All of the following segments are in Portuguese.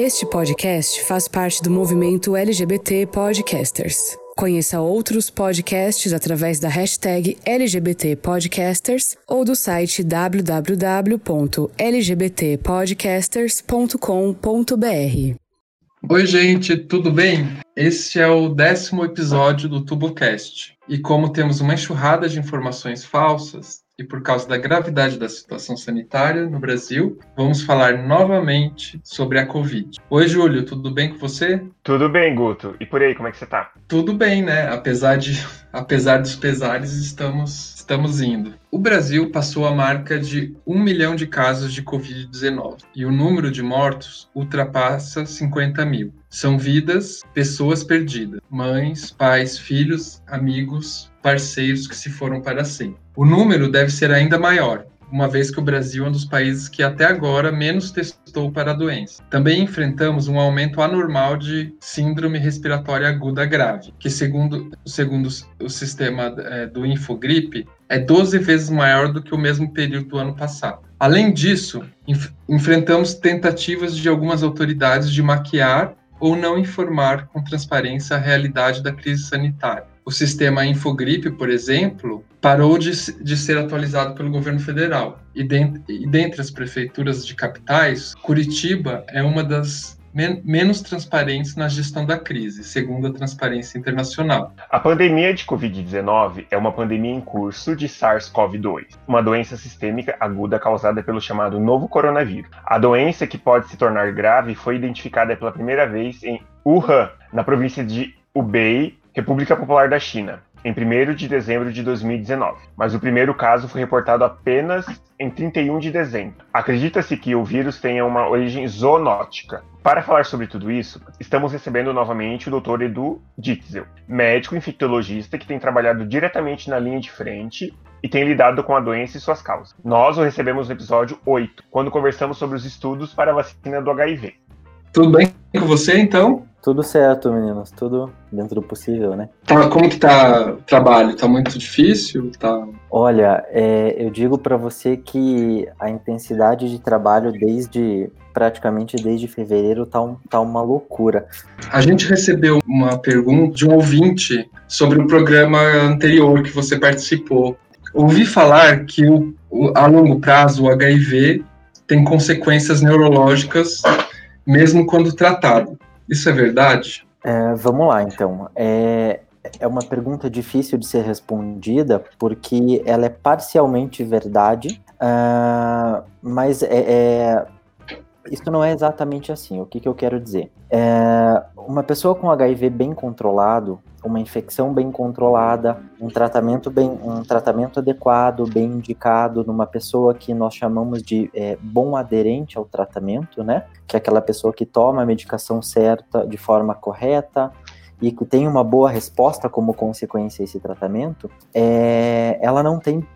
Este podcast faz parte do movimento LGBT Podcasters. Conheça outros podcasts através da hashtag LGBT Podcasters ou do site www.lgbtpodcasters.com.br. Oi, gente, tudo bem? Este é o décimo episódio do TuboCast. E como temos uma enxurrada de informações falsas, e por causa da gravidade da situação sanitária no Brasil, vamos falar novamente sobre a Covid. Oi, Júlio, tudo bem com você? Tudo bem, Guto. E por aí, como é que você tá? Tudo bem, né? Apesar, de, apesar dos pesares, estamos, estamos indo. O Brasil passou a marca de um milhão de casos de Covid-19 e o número de mortos ultrapassa 50 mil. São vidas, pessoas perdidas, mães, pais, filhos, amigos, parceiros que se foram para sempre. O número deve ser ainda maior, uma vez que o Brasil é um dos países que até agora menos testou para a doença. Também enfrentamos um aumento anormal de síndrome respiratória aguda grave, que segundo, segundo o sistema é, do Infogripe, é 12 vezes maior do que o mesmo período do ano passado. Além disso, enf enfrentamos tentativas de algumas autoridades de maquiar ou não informar com transparência a realidade da crise sanitária o sistema Infogripe, por exemplo, parou de, de ser atualizado pelo governo federal. E, dent, e dentre as prefeituras de capitais, Curitiba é uma das men menos transparentes na gestão da crise, segundo a Transparência Internacional. A pandemia de Covid-19 é uma pandemia em curso de SARS-CoV-2, uma doença sistêmica aguda causada pelo chamado novo coronavírus. A doença, que pode se tornar grave, foi identificada pela primeira vez em Wuhan, na província de Hubei, República Popular da China, em 1 de dezembro de 2019, mas o primeiro caso foi reportado apenas em 31 de dezembro. Acredita-se que o vírus tenha uma origem zoonótica. Para falar sobre tudo isso, estamos recebendo novamente o Dr. Edu Ditzel, médico infectologista que tem trabalhado diretamente na linha de frente e tem lidado com a doença e suas causas. Nós o recebemos no episódio 8, quando conversamos sobre os estudos para a vacina do HIV. Tudo bem com você, então? Tudo certo, meninos. Tudo dentro do possível, né? Tá, como que tá o trabalho? Tá muito difícil? Tá... Olha, é, eu digo para você que a intensidade de trabalho desde praticamente desde fevereiro tá, um, tá uma loucura. A gente recebeu uma pergunta de um ouvinte sobre o programa anterior que você participou. Ouvi falar que o, o, a longo prazo o HIV tem consequências neurológicas mesmo quando tratado. Isso é verdade? É, vamos lá, então. É, é uma pergunta difícil de ser respondida porque ela é parcialmente verdade, uh, mas é, é, isso não é exatamente assim. O que, que eu quero dizer? É, uma pessoa com HIV bem controlado, uma infecção bem controlada, um tratamento bem, um tratamento adequado, bem indicado numa pessoa que nós chamamos de é, bom aderente ao tratamento, né? Que é aquela pessoa que toma a medicação certa de forma correta, e que tem uma boa resposta como consequência a esse tratamento, é, ela não tem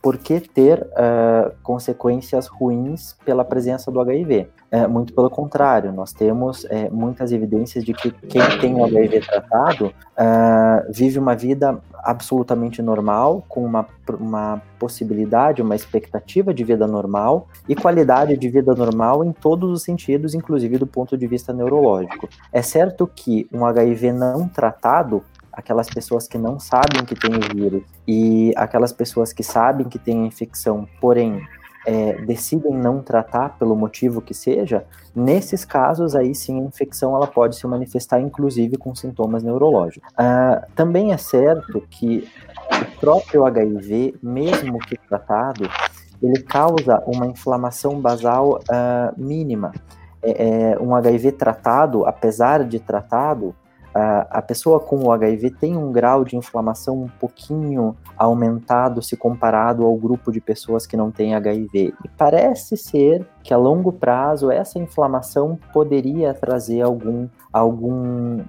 por que ter uh, consequências ruins pela presença do HIV. É, muito pelo contrário, nós temos é, muitas evidências de que quem tem o HIV tratado uh, vive uma vida absolutamente normal, com uma, uma possibilidade, uma expectativa de vida normal e qualidade de vida normal em todos os sentidos, inclusive do ponto de vista neurológico. É certo que um HIV não tratado aquelas pessoas que não sabem que tem o vírus e aquelas pessoas que sabem que tem a infecção, porém é, decidem não tratar pelo motivo que seja, nesses casos aí sim a infecção ela pode se manifestar inclusive com sintomas neurológicos. Ah, também é certo que o próprio HIV, mesmo que tratado, ele causa uma inflamação basal uh, mínima. É, é, um HIV tratado, apesar de tratado, a pessoa com o HIV tem um grau de inflamação um pouquinho aumentado se comparado ao grupo de pessoas que não têm HIV. E parece ser que a longo prazo essa inflamação poderia trazer algum, algum,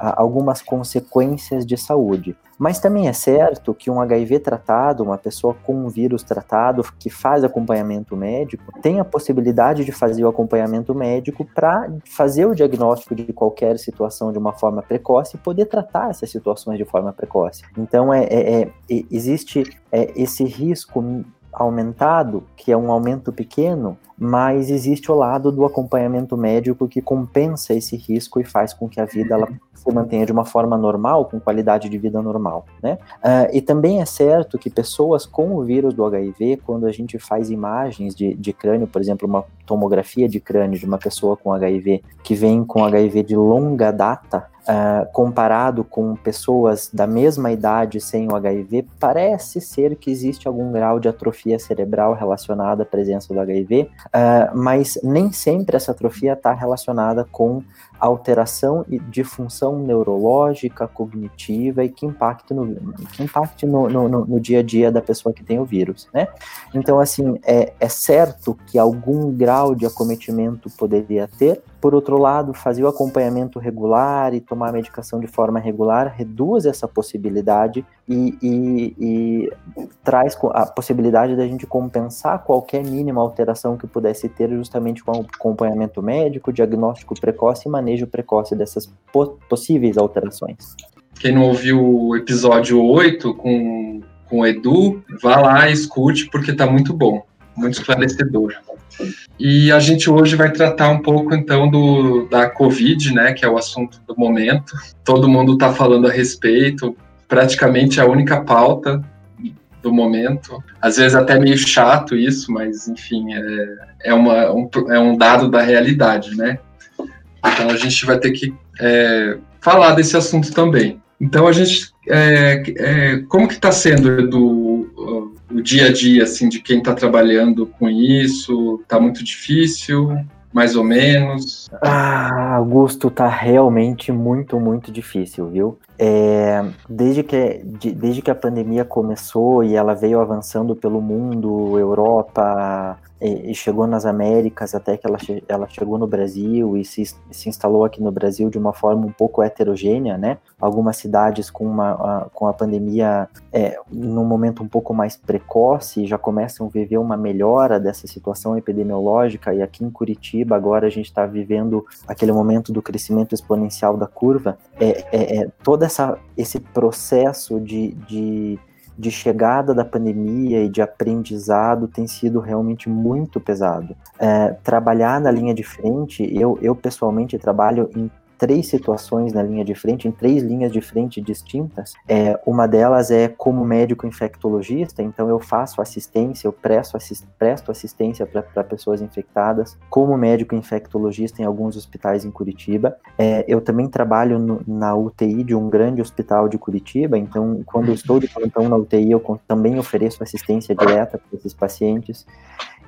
algumas consequências de saúde. Mas também é certo que um HIV tratado, uma pessoa com um vírus tratado que faz acompanhamento médico, tem a possibilidade de fazer o acompanhamento médico para fazer o diagnóstico de qualquer situação de uma forma precoce e poder tratar essas situações de forma precoce. Então, é, é, é existe é, esse risco aumentado, que é um aumento pequeno, mas existe o lado do acompanhamento médico que compensa esse risco e faz com que a vida ela se mantenha de uma forma normal, com qualidade de vida normal, né? Uh, e também é certo que pessoas com o vírus do HIV, quando a gente faz imagens de, de crânio, por exemplo, uma tomografia de crânio de uma pessoa com HIV que vem com HIV de longa data, Uh, comparado com pessoas da mesma idade sem o HIV, parece ser que existe algum grau de atrofia cerebral relacionada à presença do HIV, uh, mas nem sempre essa atrofia está relacionada com alteração de função neurológica, cognitiva e que impacte no, que impacte no, no, no, dia a dia da pessoa que tem o vírus, né? Então, assim, é, é certo que algum grau de acometimento poderia ter, por outro lado, fazer o acompanhamento regular e tomar a medicação de forma regular reduz essa possibilidade e, e, e traz a possibilidade da gente compensar qualquer mínima alteração que pudesse ter justamente com o acompanhamento médico, diagnóstico precoce e manejo precoce dessas po possíveis alterações. Quem não ouviu o episódio 8 com, com o Edu, vá lá e escute, porque está muito bom, muito esclarecedor. E a gente hoje vai tratar um pouco então do da Covid, né, que é o assunto do momento. Todo mundo está falando a respeito, praticamente a única pauta do momento. Às vezes até meio chato isso, mas enfim, é, é, uma, um, é um dado da realidade, né? Então a gente vai ter que é, falar desse assunto também. Então a gente, é, é, como que está sendo do o dia a dia assim de quem está trabalhando com isso? Está muito difícil? mais ou menos? Ah, Augusto, tá realmente muito, muito difícil, viu? É, desde, que, de, desde que a pandemia começou e ela veio avançando pelo mundo, Europa, e, e, chegou nas Américas até que ela, ela chegou no Brasil e se, se instalou aqui no Brasil de uma forma um pouco heterogênea, né? Algumas cidades com, uma, a, com a pandemia é, num momento um pouco mais precoce já começam a viver uma melhora dessa situação epidemiológica e aqui em Curitiba agora a gente está vivendo aquele momento do crescimento exponencial da curva. É, é, é todo essa, esse processo de, de de chegada da pandemia e de aprendizado tem sido realmente muito pesado. É, trabalhar na linha de frente, eu, eu pessoalmente trabalho em três situações na linha de frente, em três linhas de frente distintas. É, uma delas é como médico infectologista, então eu faço assistência, eu presto, assist, presto assistência para pessoas infectadas, como médico infectologista em alguns hospitais em Curitiba. É, eu também trabalho no, na UTI de um grande hospital de Curitiba, então quando estou de plantão na UTI, eu também ofereço assistência direta para esses pacientes.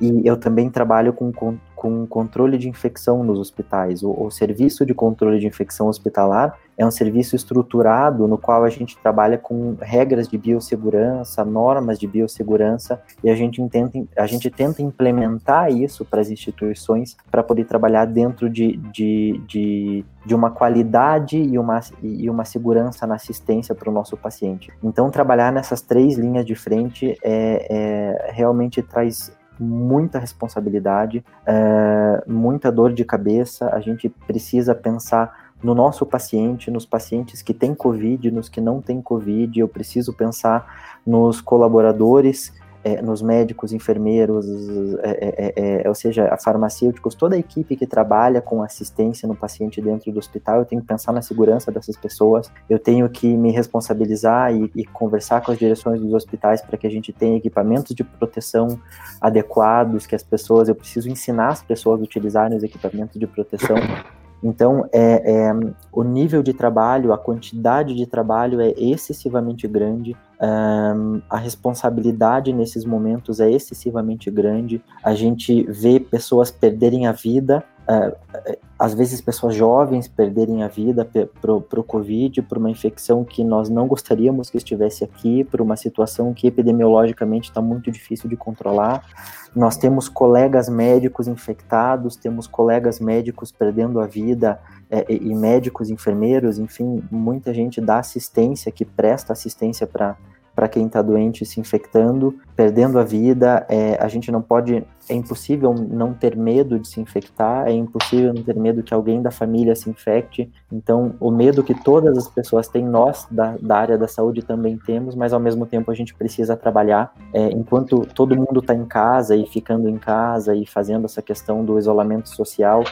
E eu também trabalho com, com, com controle de infecção nos hospitais. O, o, serviço de controle de infecção hospitalar é um serviço estruturado no qual a gente trabalha com regras de biossegurança, normas de biossegurança, e a gente, tenta, a gente tenta implementar isso para as instituições para poder trabalhar dentro de, de, de, de uma qualidade e uma, e uma segurança na assistência para o nosso paciente. Então, trabalhar nessas três linhas de frente é, é realmente traz muita responsabilidade, é, muita dor de cabeça. A gente precisa pensar no nosso paciente, nos pacientes que têm Covid, nos que não têm Covid. Eu preciso pensar nos colaboradores é, nos médicos, enfermeiros, é é, é, é, ou seja, a farmacêuticos, toda a equipe que trabalha com assistência no paciente dentro do hospital, eu tenho que pensar na segurança dessas pessoas, eu tenho que me responsabilizar e, e conversar com as direções dos hospitais para que a gente tenha equipamentos de proteção adequados, que as pessoas, eu preciso ensinar as pessoas a utilizarem os equipamentos de proteção então, é, é, o nível de trabalho, a quantidade de trabalho é excessivamente grande, um, a responsabilidade nesses momentos é excessivamente grande, a gente vê pessoas perderem a vida às vezes pessoas jovens perderem a vida para o Covid, por uma infecção que nós não gostaríamos que estivesse aqui, por uma situação que epidemiologicamente está muito difícil de controlar. Nós temos colegas médicos infectados, temos colegas médicos perdendo a vida é, e médicos, enfermeiros, enfim, muita gente dá assistência, que presta assistência para para quem está doente se infectando, perdendo a vida. É, a gente não pode, é impossível não ter medo de se infectar, é impossível não ter medo que alguém da família se infecte. Então, o medo que todas as pessoas têm, nós da, da área da saúde também temos, mas ao mesmo tempo a gente precisa trabalhar. É, enquanto todo mundo está em casa e ficando em casa e fazendo essa questão do isolamento social,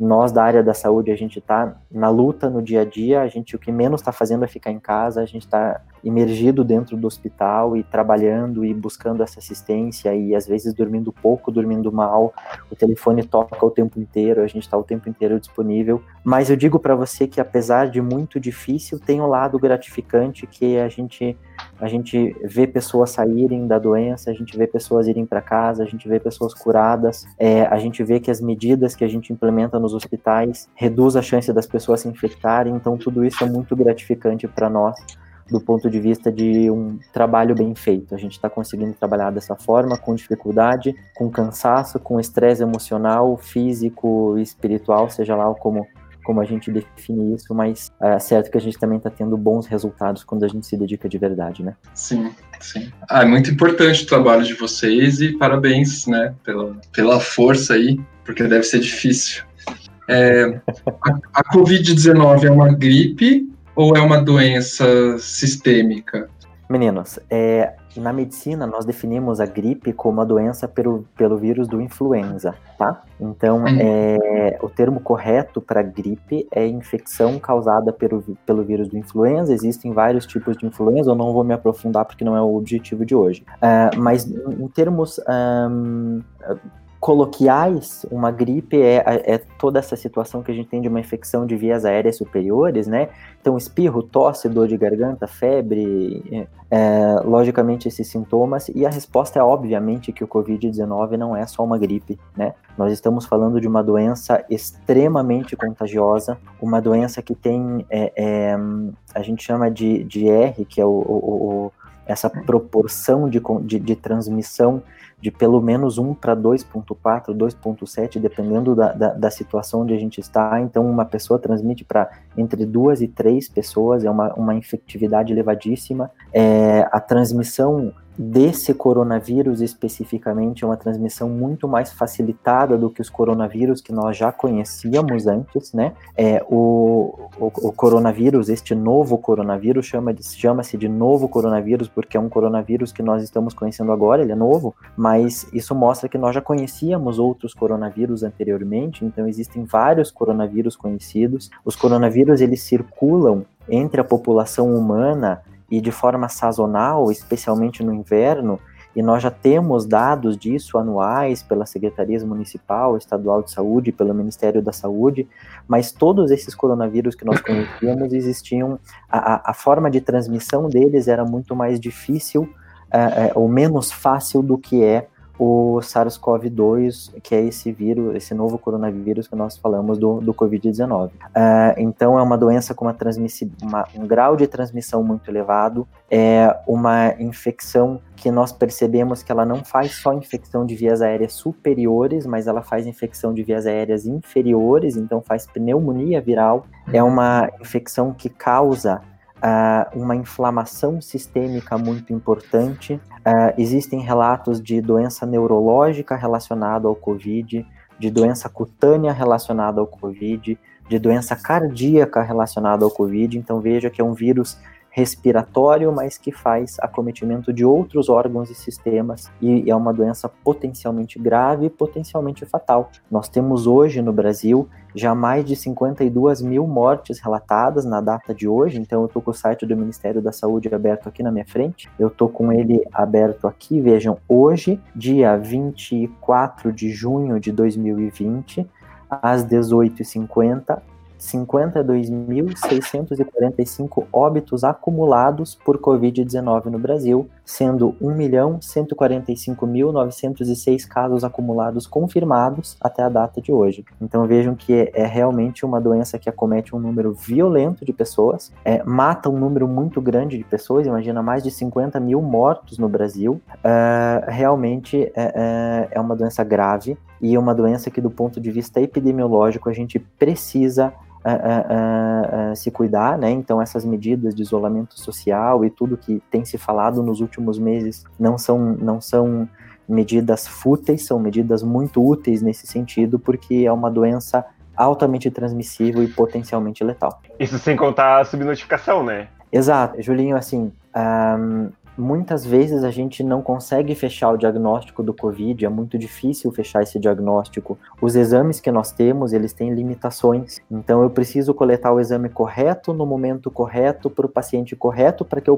nós da área da saúde, a gente está na luta no dia a dia, a gente o que menos está fazendo é ficar em casa, a gente está imergido dentro do hospital e trabalhando e buscando essa assistência e às vezes dormindo pouco, dormindo mal, o telefone toca o tempo inteiro, a gente está o tempo inteiro disponível. Mas eu digo para você que apesar de muito difícil, tem um lado gratificante que a gente a gente vê pessoas saírem da doença, a gente vê pessoas irem para casa, a gente vê pessoas curadas, é, a gente vê que as medidas que a gente implementa nos hospitais reduz a chance das pessoas se infectarem, então tudo isso é muito gratificante para nós do ponto de vista de um trabalho bem feito. A gente está conseguindo trabalhar dessa forma, com dificuldade, com cansaço, com estresse emocional, físico, espiritual, seja lá como como a gente define isso, mas é certo que a gente também está tendo bons resultados quando a gente se dedica de verdade, né? Sim, sim. Ah, é muito importante o trabalho de vocês e parabéns, né, pela, pela força aí, porque deve ser difícil. É, a, a Covid-19 é uma gripe ou é uma doença sistêmica? Meninos, é, na medicina nós definimos a gripe como a doença pelo, pelo vírus do influenza, tá? Então, uhum. é, o termo correto para gripe é infecção causada pelo, pelo vírus do influenza. Existem vários tipos de influenza, eu não vou me aprofundar porque não é o objetivo de hoje. Uh, mas em termos um, coloquiais, uma gripe é, é, toda essa situação que a gente tem de uma infecção de vias aéreas superiores, né? Então, espirro, tosse, dor de garganta, febre, é, é logicamente esses sintomas. E a resposta é obviamente que o Covid-19 não é só uma gripe, né? Nós estamos falando de uma doença extremamente contagiosa, uma doença que tem, é, é, a gente chama de, de R, que é o, o, o essa proporção de, de, de transmissão de pelo menos 1 para 2.4, 2.7, dependendo da, da, da, situação onde a gente está. Então, uma pessoa transmite para entre duas e três pessoas, é uma, uma infectividade elevadíssima. É, a transmissão desse coronavírus especificamente é uma transmissão muito mais facilitada do que os coronavírus que nós já conhecíamos antes, né? É, o, o, o coronavírus, este novo coronavírus, chama-se chama de novo coronavírus porque é um coronavírus que nós estamos conhecendo agora, ele é novo, mas isso mostra que nós já conhecíamos outros coronavírus anteriormente, então existem vários coronavírus conhecidos. Os coronavírus, eles circulam entre a população humana e de forma sazonal, especialmente no inverno, e nós já temos dados disso anuais pela Secretaria Municipal, Estadual de Saúde, pelo Ministério da Saúde, mas todos esses coronavírus que nós conhecíamos existiam, a, a forma de transmissão deles era muito mais difícil é, é, ou menos fácil do que é o SARS-CoV-2, que é esse vírus, esse novo coronavírus que nós falamos do, do Covid-19. Uh, então, é uma doença com uma uma, um grau de transmissão muito elevado, é uma infecção que nós percebemos que ela não faz só infecção de vias aéreas superiores, mas ela faz infecção de vias aéreas inferiores, então faz pneumonia viral. É uma infecção que causa uh, uma inflamação sistêmica muito importante. Uh, existem relatos de doença neurológica relacionada ao Covid, de doença cutânea relacionada ao Covid, de doença cardíaca relacionada ao Covid. Então veja que é um vírus respiratório, mas que faz acometimento de outros órgãos e sistemas e é uma doença potencialmente grave e potencialmente fatal. Nós temos hoje no Brasil já mais de 52 mil mortes relatadas na data de hoje, então eu estou com o site do Ministério da Saúde aberto aqui na minha frente, eu estou com ele aberto aqui, vejam, hoje, dia 24 de junho de 2020, às 18h50, 52.645 óbitos acumulados por Covid-19 no Brasil, sendo 1.145.906 casos acumulados confirmados até a data de hoje. Então vejam que é, é realmente uma doença que acomete um número violento de pessoas, é, mata um número muito grande de pessoas, imagina mais de 50 mil mortos no Brasil. Uh, realmente é, é, é uma doença grave e uma doença que, do ponto de vista epidemiológico, a gente precisa uh, uh, se cuidar, né? Então essas medidas de isolamento social e tudo que tem se falado nos últimos meses não são não são medidas fúteis, são medidas muito úteis nesse sentido, porque é uma doença altamente transmissível e potencialmente letal. Isso sem contar a subnotificação, né? Exato, Julinho, assim, um, muitas vezes a gente não consegue fechar o diagnóstico do COVID, é muito difícil fechar esse diagnóstico. Os exames que nós temos, eles têm limitações. Então eu preciso coletar o exame correto no momento correto para o paciente correto para que eu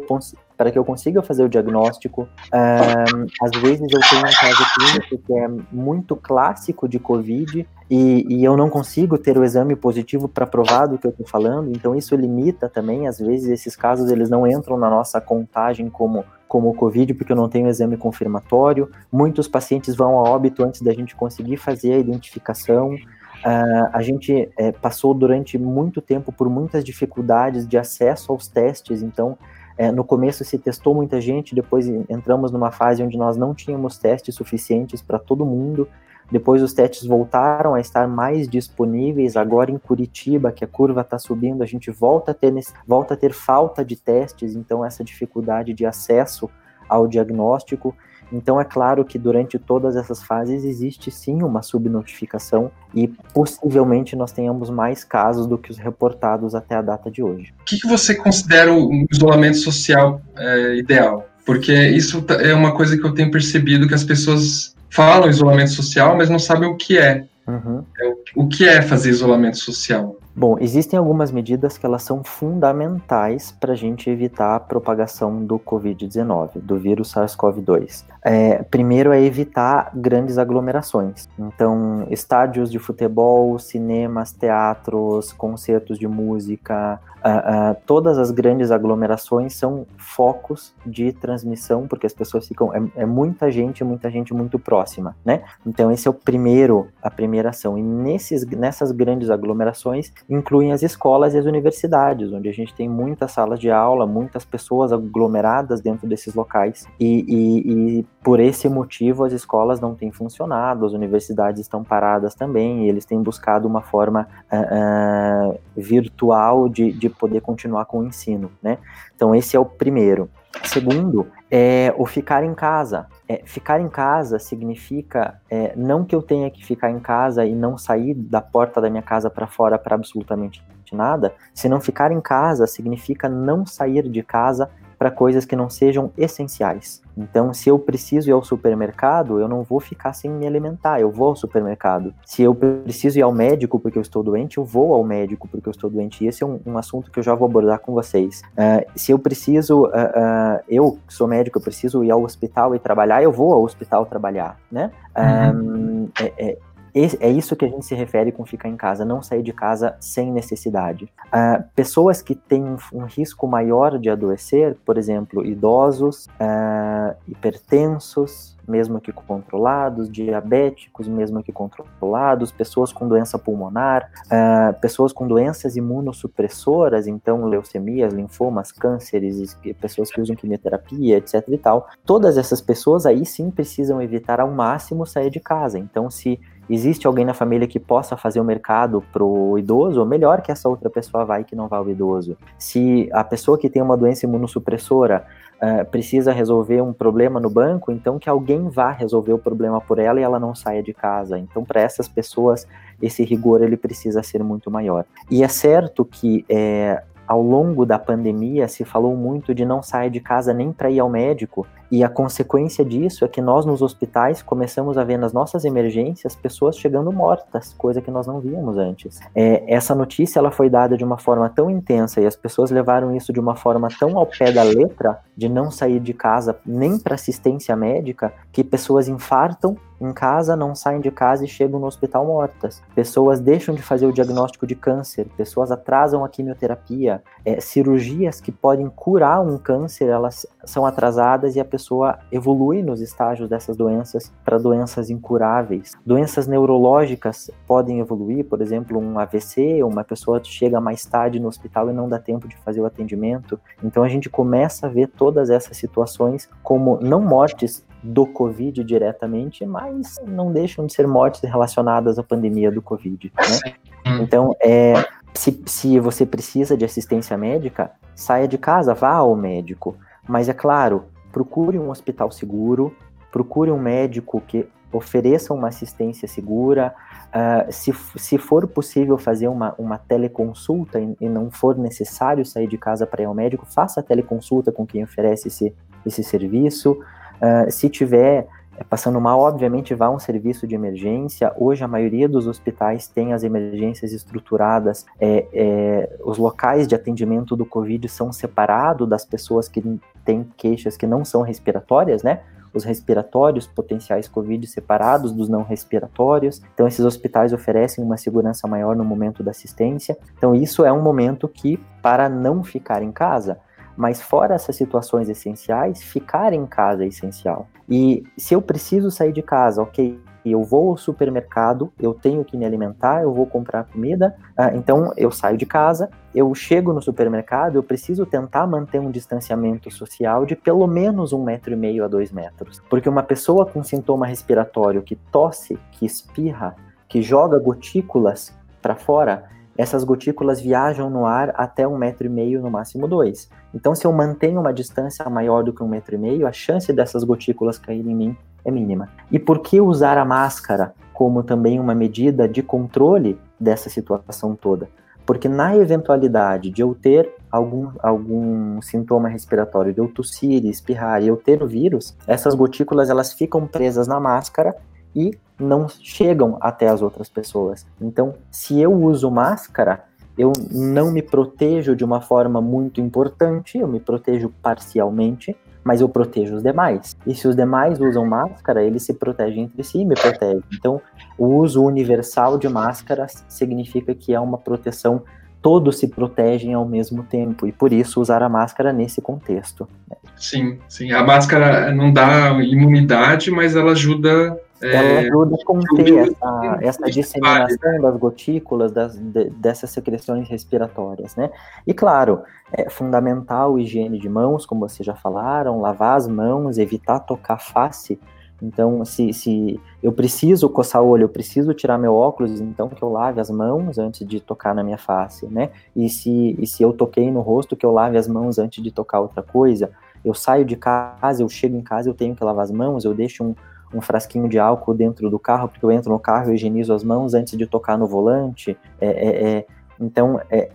para que eu consiga fazer o diagnóstico. Um, às vezes eu tenho um caso clínico que é muito clássico de COVID e, e, eu não consigo ter o exame positivo para provar do que eu estou falando, então isso limita também, às vezes esses casos eles não entram na nossa contagem como como Covid, porque eu não tenho exame confirmatório. Muitos pacientes vão a óbito antes da gente conseguir fazer a identificação. Uh, a gente é, passou durante muito tempo por muitas dificuldades de acesso aos testes, então é, no começo se testou muita gente, depois entramos numa fase onde nós não tínhamos testes suficientes para todo mundo. Depois os testes voltaram a estar mais disponíveis. Agora em Curitiba, que a curva está subindo, a gente volta a, ter, volta a ter falta de testes, então essa dificuldade de acesso ao diagnóstico. Então é claro que durante todas essas fases existe sim uma subnotificação e possivelmente nós tenhamos mais casos do que os reportados até a data de hoje. O que, que você considera o isolamento social é, ideal? Porque isso é uma coisa que eu tenho percebido que as pessoas falam isolamento social, mas não sabem o que é. Uhum. é o que é fazer isolamento social? Bom, existem algumas medidas que elas são fundamentais para a gente evitar a propagação do Covid-19, do vírus SARS-CoV-2. É, primeiro é evitar grandes aglomerações. Então, estádios de futebol, cinemas, teatros, concertos de música, uh, uh, todas as grandes aglomerações são focos de transmissão, porque as pessoas ficam. É, é, muita gente, muita gente muito próxima, né? Então, esse é o primeiro, a primeira ação. E nesses, nessas grandes aglomerações, incluem as escolas e as universidades, onde a gente tem muitas salas de aula, muitas pessoas aglomeradas dentro desses locais. E, e, e por esse motivo, as escolas não têm funcionado, as universidades estão paradas também, e eles têm buscado uma forma uh, virtual de, de poder continuar com o ensino, né? Então, esse é o primeiro. Segundo, é o ficar em casa. É, ficar em casa significa é, não que eu tenha que ficar em casa e não sair da porta da minha casa para fora para absolutamente nada. Se não ficar em casa significa não sair de casa para coisas que não sejam essenciais. Então, se eu preciso ir ao supermercado, eu não vou ficar sem me alimentar, eu vou ao supermercado. Se eu preciso ir ao médico porque eu estou doente, eu vou ao médico porque eu estou doente. E esse é um, um assunto que eu já vou abordar com vocês. Uh, se eu preciso, uh, uh, eu que sou médico, eu preciso ir ao hospital e trabalhar, eu vou ao hospital trabalhar, né? Uhum. É, é, é isso que a gente se refere com ficar em casa, não sair de casa sem necessidade. Uh, pessoas que têm um risco maior de adoecer, por exemplo, idosos, uh, hipertensos, mesmo que controlados, diabéticos, mesmo que controlados, pessoas com doença pulmonar, uh, pessoas com doenças imunossupressoras, então leucemias, linfomas, cânceres, pessoas que usam quimioterapia, etc e tal. Todas essas pessoas aí sim precisam evitar ao máximo sair de casa. Então, se existe alguém na família que possa fazer o mercado pro idoso, ou melhor que essa outra pessoa vai que não vá ao idoso. Se a pessoa que tem uma doença imunossupressora uh, precisa resolver um problema no banco, então que alguém vá resolver o problema por ela e ela não saia de casa. Então, para essas pessoas, esse rigor ele precisa ser muito maior. E é certo que é, ao longo da pandemia se falou muito de não sair de casa nem para ir ao médico, e a consequência disso é que nós nos hospitais começamos a ver nas nossas emergências pessoas chegando mortas, coisa que nós não víamos antes. É, essa notícia ela foi dada de uma forma tão intensa e as pessoas levaram isso de uma forma tão ao pé da letra de não sair de casa nem para assistência médica que pessoas infartam em casa, não saem de casa e chegam no hospital mortas. Pessoas deixam de fazer o diagnóstico de câncer, pessoas atrasam a quimioterapia, é, cirurgias que podem curar um câncer, elas são atrasadas e a pessoa evolui nos estágios dessas doenças para doenças incuráveis. Doenças neurológicas podem evoluir, por exemplo, um AVC, uma pessoa chega mais tarde no hospital e não dá tempo de fazer o atendimento. Então a gente começa a ver todas essas situações como não mortes do Covid diretamente, mas não deixam de ser mortes relacionadas à pandemia do Covid. Né? Então, é, se, se você precisa de assistência médica, saia de casa, vá ao médico. Mas é claro, procure um hospital seguro, procure um médico que ofereça uma assistência segura. Uh, se, se for possível fazer uma, uma teleconsulta e, e não for necessário sair de casa para ir ao médico, faça a teleconsulta com quem oferece esse, esse serviço. Uh, se tiver é, passando mal, obviamente, vá a um serviço de emergência. Hoje, a maioria dos hospitais tem as emergências estruturadas. É, é, os locais de atendimento do Covid são separados das pessoas que têm queixas que não são respiratórias, né? Os respiratórios potenciais Covid separados dos não respiratórios. Então, esses hospitais oferecem uma segurança maior no momento da assistência. Então, isso é um momento que, para não ficar em casa, mas fora essas situações essenciais, ficar em casa é essencial. E se eu preciso sair de casa, ok, eu vou ao supermercado, eu tenho que me alimentar, eu vou comprar comida, uh, então eu saio de casa, eu chego no supermercado, eu preciso tentar manter um distanciamento social de pelo menos um metro e meio a dois metros. Porque uma pessoa com sintoma respiratório que tosse, que espirra, que joga gotículas para fora, essas gotículas viajam no ar até um metro e meio, no máximo dois. Então, se eu mantenho uma distância maior do que um metro e meio, a chance dessas gotículas caírem em mim é mínima. E por que usar a máscara como também uma medida de controle dessa situação toda? Porque na eventualidade de eu ter algum, algum sintoma respiratório, de eu tossir, espirrar e eu ter o vírus, essas gotículas elas ficam presas na máscara e não chegam até as outras pessoas. Então, se eu uso máscara, eu não me protejo de uma forma muito importante, eu me protejo parcialmente, mas eu protejo os demais. E se os demais usam máscara, eles se protegem entre si e me protegem. Então, o uso universal de máscaras significa que é uma proteção, todos se protegem ao mesmo tempo, e por isso usar a máscara nesse contexto. Sim, sim. A máscara não dá imunidade, mas ela ajuda ela ajuda a conter essa, essa disseminação das gotículas, das, de, dessas secreções respiratórias, né? E claro, é fundamental higiene de mãos, como vocês já falaram, lavar as mãos, evitar tocar face. Então, se, se eu preciso coçar o olho, eu preciso tirar meu óculos, então que eu lave as mãos antes de tocar na minha face, né? E se, e se eu toquei no rosto, que eu lave as mãos antes de tocar outra coisa. Eu saio de casa, eu chego em casa, eu tenho que lavar as mãos, eu deixo um, um frasquinho de álcool dentro do carro, porque eu entro no carro e higienizo as mãos antes de tocar no volante. É, é, é, então, é,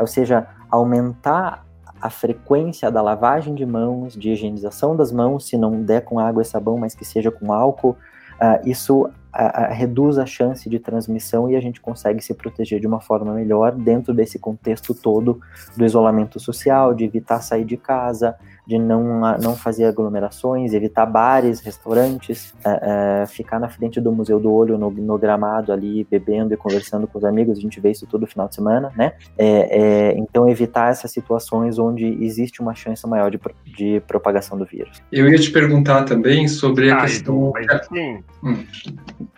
ou seja, aumentar a frequência da lavagem de mãos, de higienização das mãos, se não der com água e sabão, mas que seja com álcool, uh, isso uh, reduz a chance de transmissão e a gente consegue se proteger de uma forma melhor dentro desse contexto todo do isolamento social, de evitar sair de casa, de não, não fazer aglomerações, evitar bares, restaurantes, é, é, ficar na frente do Museu do Olho, no, no, gramado ali, bebendo e conversando com os amigos, a gente vê isso todo final de semana, né? É, é então, evitar essas situações onde existe uma chance maior de, de propagação do vírus. Eu ia te perguntar também sobre a ah, questão... Mas assim... Hum.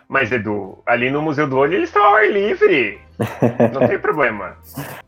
Mas, Edu, ali no Museu do Olho eles estão ao ar livre. Não tem problema.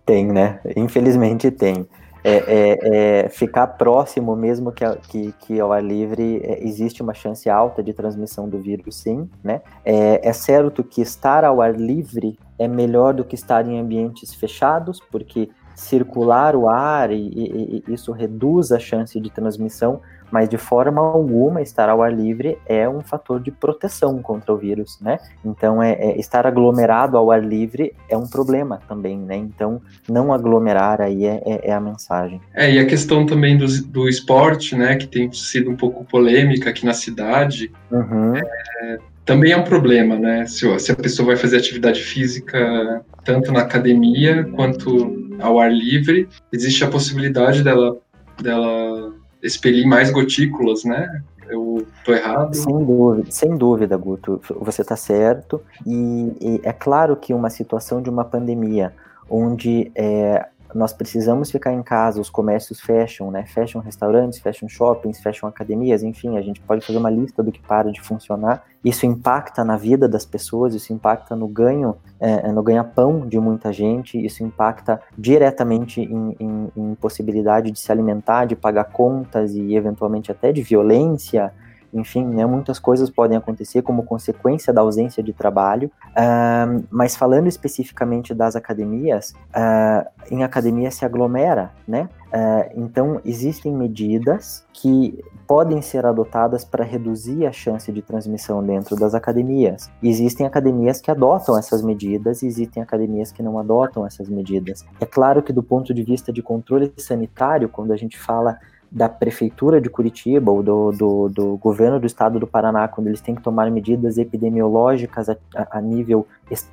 Tem, né? Infelizmente tem é, é, é, ficar próximo, mesmo que, que, que ao ar livre, é, existe uma chance alta de transmissão do vírus, sim, né? É, é, certo que estar ao ar livre é melhor do que estar em ambientes fechados, porque circular o ar e, e, e isso reduz a chance de transmissão, mas de forma alguma estar ao ar livre é um fator de proteção contra o vírus, né? Então, é, é, estar aglomerado ao ar livre é um problema também, né? Então, não aglomerar aí é, é, é a mensagem. É, e a questão também do, do esporte, né, que tem sido um pouco polêmica aqui na cidade, uhum. é, também é um problema, né? Se, se a pessoa vai fazer atividade física tanto na academia quanto ao ar livre, existe a possibilidade dela, dela expelir mais gotículas, né? Eu tô errado? Sem dúvida, sem dúvida, Guto. Você está certo. E, e, é claro que uma situação de uma pandemia onde é, nós precisamos ficar em casa, os comércios fecham, né? Fecham restaurantes, fecham shoppings, fecham academias, enfim, a gente pode fazer uma lista do que para de funcionar. Isso impacta na vida das pessoas, isso impacta no ganho, é, no ganha-pão de muita gente, isso impacta diretamente em, em, em possibilidade de se alimentar, de pagar contas e eventualmente até de violência enfim, né, muitas coisas podem acontecer como consequência da ausência de trabalho. Uh, mas falando especificamente das academias, uh, em academia se aglomera, né? Uh, então existem medidas que podem ser adotadas para reduzir a chance de transmissão dentro das academias. Existem academias que adotam essas medidas e existem academias que não adotam essas medidas. É claro que do ponto de vista de controle sanitário, quando a gente fala da prefeitura de Curitiba ou do, do, do, governo do estado do Paraná, quando eles têm que tomar medidas epidemiológicas a, a nível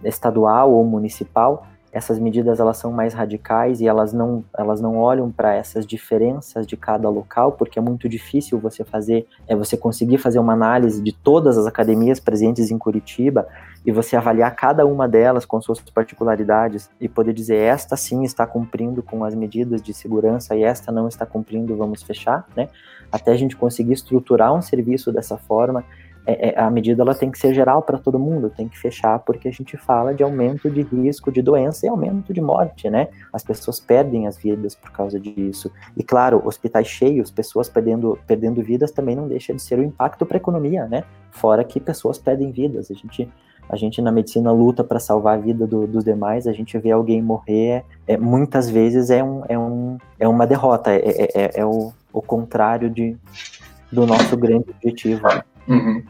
estadual ou municipal, essas medidas elas são mais radicais e elas não, elas não olham para essas diferenças de cada local, porque é muito difícil você fazer, é você conseguir fazer uma análise de todas as academias presentes em Curitiba e você avaliar cada uma delas com suas particularidades e poder dizer esta sim está cumprindo com as medidas de segurança e esta não está cumprindo, vamos fechar, né? Até a gente conseguir estruturar um serviço dessa forma é, é, a medida ela tem que ser geral para todo mundo, tem que fechar, porque a gente fala de aumento de risco de doença e aumento de morte, né? As pessoas perdem as vidas por causa disso. E claro, hospitais cheios, pessoas perdendo, perdendo vidas também não deixa de ser o um impacto para a economia, né? Fora que pessoas perdem vidas. A gente, a gente na medicina luta para salvar a vida do, dos demais, a gente vê alguém morrer, é, muitas vezes é, um, é, um, é uma derrota, é, é, é, é o, o contrário de, do nosso grande objetivo. Uhum.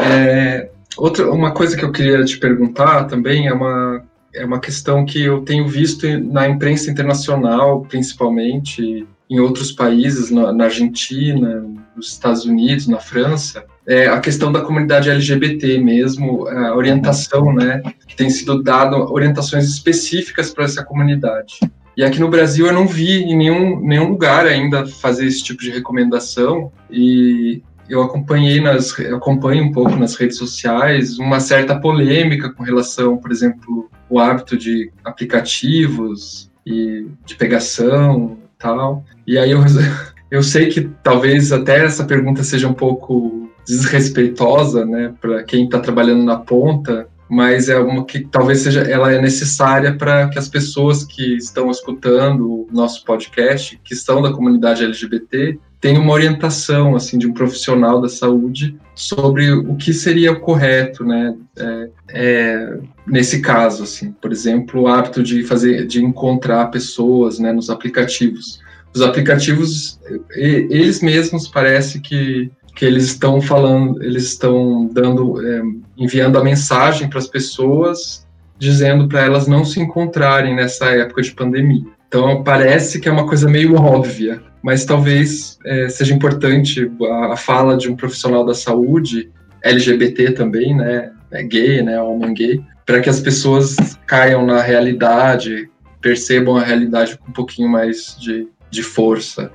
É, outra, uma coisa que eu queria te perguntar também é uma, é uma questão que eu tenho visto na imprensa internacional, principalmente em outros países, na, na Argentina, nos Estados Unidos, na França, é a questão da comunidade LGBT mesmo, a orientação, né, que tem sido dado orientações específicas para essa comunidade. E aqui no Brasil eu não vi em nenhum, nenhum lugar ainda fazer esse tipo de recomendação. E eu acompanhei nas acompanho um pouco nas redes sociais uma certa polêmica com relação, por exemplo, o hábito de aplicativos e de pegação e tal. E aí eu eu sei que talvez até essa pergunta seja um pouco desrespeitosa, né, para quem está trabalhando na ponta, mas é uma que talvez seja ela é necessária para que as pessoas que estão escutando o nosso podcast, que são da comunidade LGBT, tem uma orientação assim de um profissional da saúde sobre o que seria correto, né? É, é, nesse caso, assim, por exemplo, o hábito de fazer, de encontrar pessoas, né, nos aplicativos. Os aplicativos, eles mesmos parece que que eles estão falando, eles estão dando, é, enviando a mensagem para as pessoas, dizendo para elas não se encontrarem nessa época de pandemia. Então parece que é uma coisa meio óbvia, mas talvez é, seja importante a, a, fala de um profissional da saúde, LGBT também, né, é gay, né, homem gay, para que as pessoas caiam na realidade, percebam a realidade com um pouquinho mais de, de força.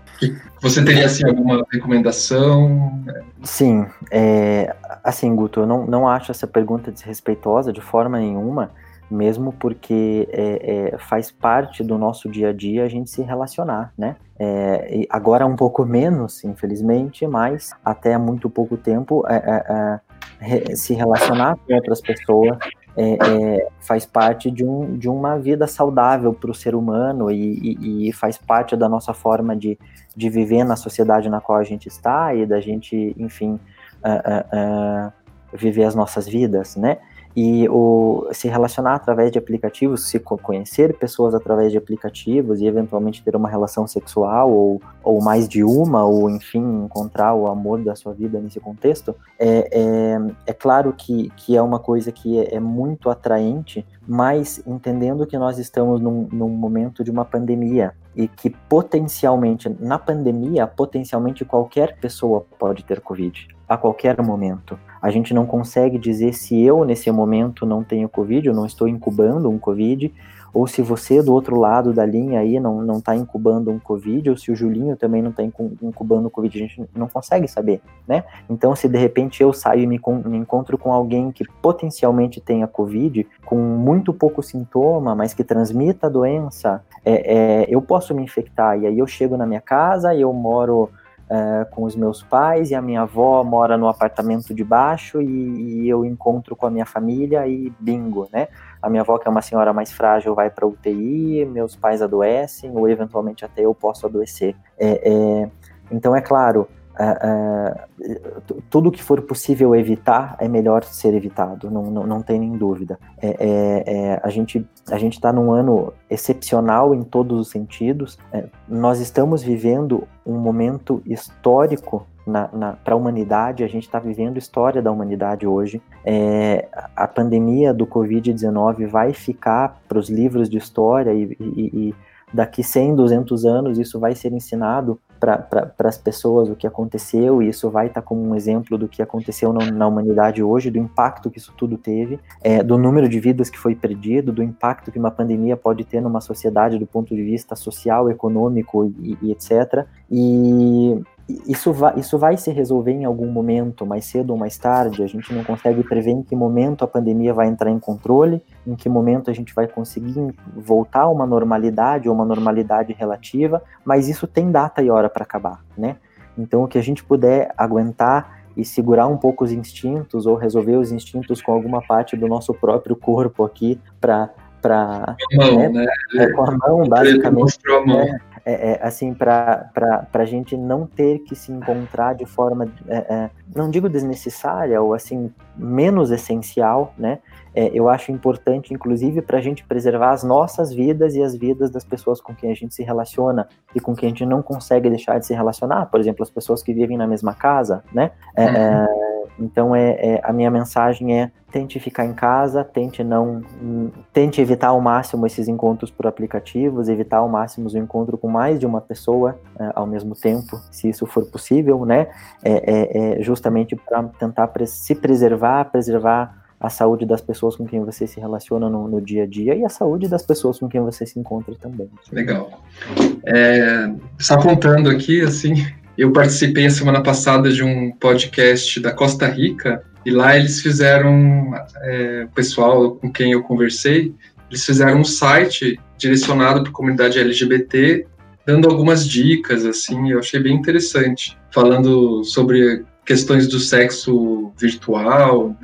Você teria assim, alguma recomendação? Sim, é, assim, Guto, eu não, não acho essa pergunta desrespeitosa de forma nenhuma mesmo porque é, é, faz parte do nosso dia a dia a gente se relacionar, né? É, agora um pouco menos, infelizmente, mas até muito pouco tempo é, é, é, se relacionar com outras pessoas faz parte de, um, de uma vida saudável para o ser humano e, e, e, faz parte da nossa forma de, de viver na sociedade na qual a gente está e da gente, enfim, viver as nossas vidas, né? E o, se relacionar através de aplicativos, se conhecer pessoas através de aplicativos e eventualmente ter uma relação sexual ou, ou mais de uma, ou enfim, encontrar o amor da sua vida nesse contexto, é, é, é claro que, que é uma coisa que é, é muito atraente, mas entendendo que nós estamos num, num momento de uma pandemia e que potencialmente, na pandemia, potencialmente qualquer pessoa pode ter Covid a qualquer momento. A gente não consegue dizer se eu, nesse momento, não tenho Covid, eu não estou incubando um Covid, ou se você do outro lado da linha aí não, não tá incubando um Covid, ou se o Julinho também não está incubando o Covid, a gente não consegue saber, né? Então, se de repente eu saio e me, me encontro com alguém que potencialmente tenha Covid, com muito pouco sintoma, mas que transmita a doença, é, é, eu posso me infectar, e aí eu chego na minha casa, e eu moro uh, com os meus pais e a minha avó mora no apartamento de baixo e, e, eu encontro com a minha família e bingo, né? A minha avó, que é uma senhora mais frágil, vai para UTI, meus pais adoecem ou eventualmente até eu posso adoecer. É, é, então, é claro, uh, uh, tudo que for possível evitar é melhor ser evitado, não, não, não tem nem dúvida. É, é, é, a gente a gente está num ano excepcional em todos os sentidos. É, nós estamos vivendo um momento histórico para a humanidade, a gente está vivendo história da humanidade hoje. É, a pandemia do Covid-19 vai ficar para os livros de história e, e, e daqui 100, 200 anos isso vai ser ensinado para as pessoas o que aconteceu e isso vai estar tá como um exemplo do que aconteceu na, na, humanidade hoje, do impacto que isso tudo teve, é, do número de vidas que foi perdido, do impacto que uma pandemia pode ter numa sociedade do ponto de vista social, econômico e, e etc. E isso vai, isso vai se resolver em algum momento, mais cedo ou mais tarde. A gente não consegue prever em que momento a pandemia vai entrar em controle, em que momento a gente vai conseguir voltar a uma normalidade ou uma normalidade relativa, mas isso tem data e hora para acabar, né? Então, o que a gente puder aguentar e segurar um pouco os instintos ou resolver os instintos com alguma parte do nosso próprio corpo aqui para para né, né? É, com a mão basicamente né, é, é, assim, para a gente não ter que se encontrar de forma, é, é, não digo desnecessária, ou assim, menos essencial, né? É, eu acho importante, inclusive, para a gente preservar as nossas vidas e as vidas das pessoas com quem a gente se relaciona e com quem a gente não consegue deixar de se relacionar, por exemplo, as pessoas que vivem na mesma casa, né? Uhum então é, é, a minha mensagem é tente ficar em casa, tente não, tente evitar ao máximo esses encontros por aplicativos, evitar ao máximo o encontro com mais de uma pessoa é, ao mesmo tempo, se isso for possível, né? É, é, é justamente para tentar se preservar, preservar a saúde das pessoas com quem você se relaciona no, no, dia a dia e a saúde das pessoas com quem você se encontra também. Legal. É, só contando aqui, assim, eu participei a semana passada de um podcast da Costa Rica e lá eles fizeram, é, o pessoal com quem eu conversei, eles fizeram um site direcionado para a comunidade LGBT, dando algumas dicas, assim, eu achei bem interessante, falando sobre questões do sexo virtual,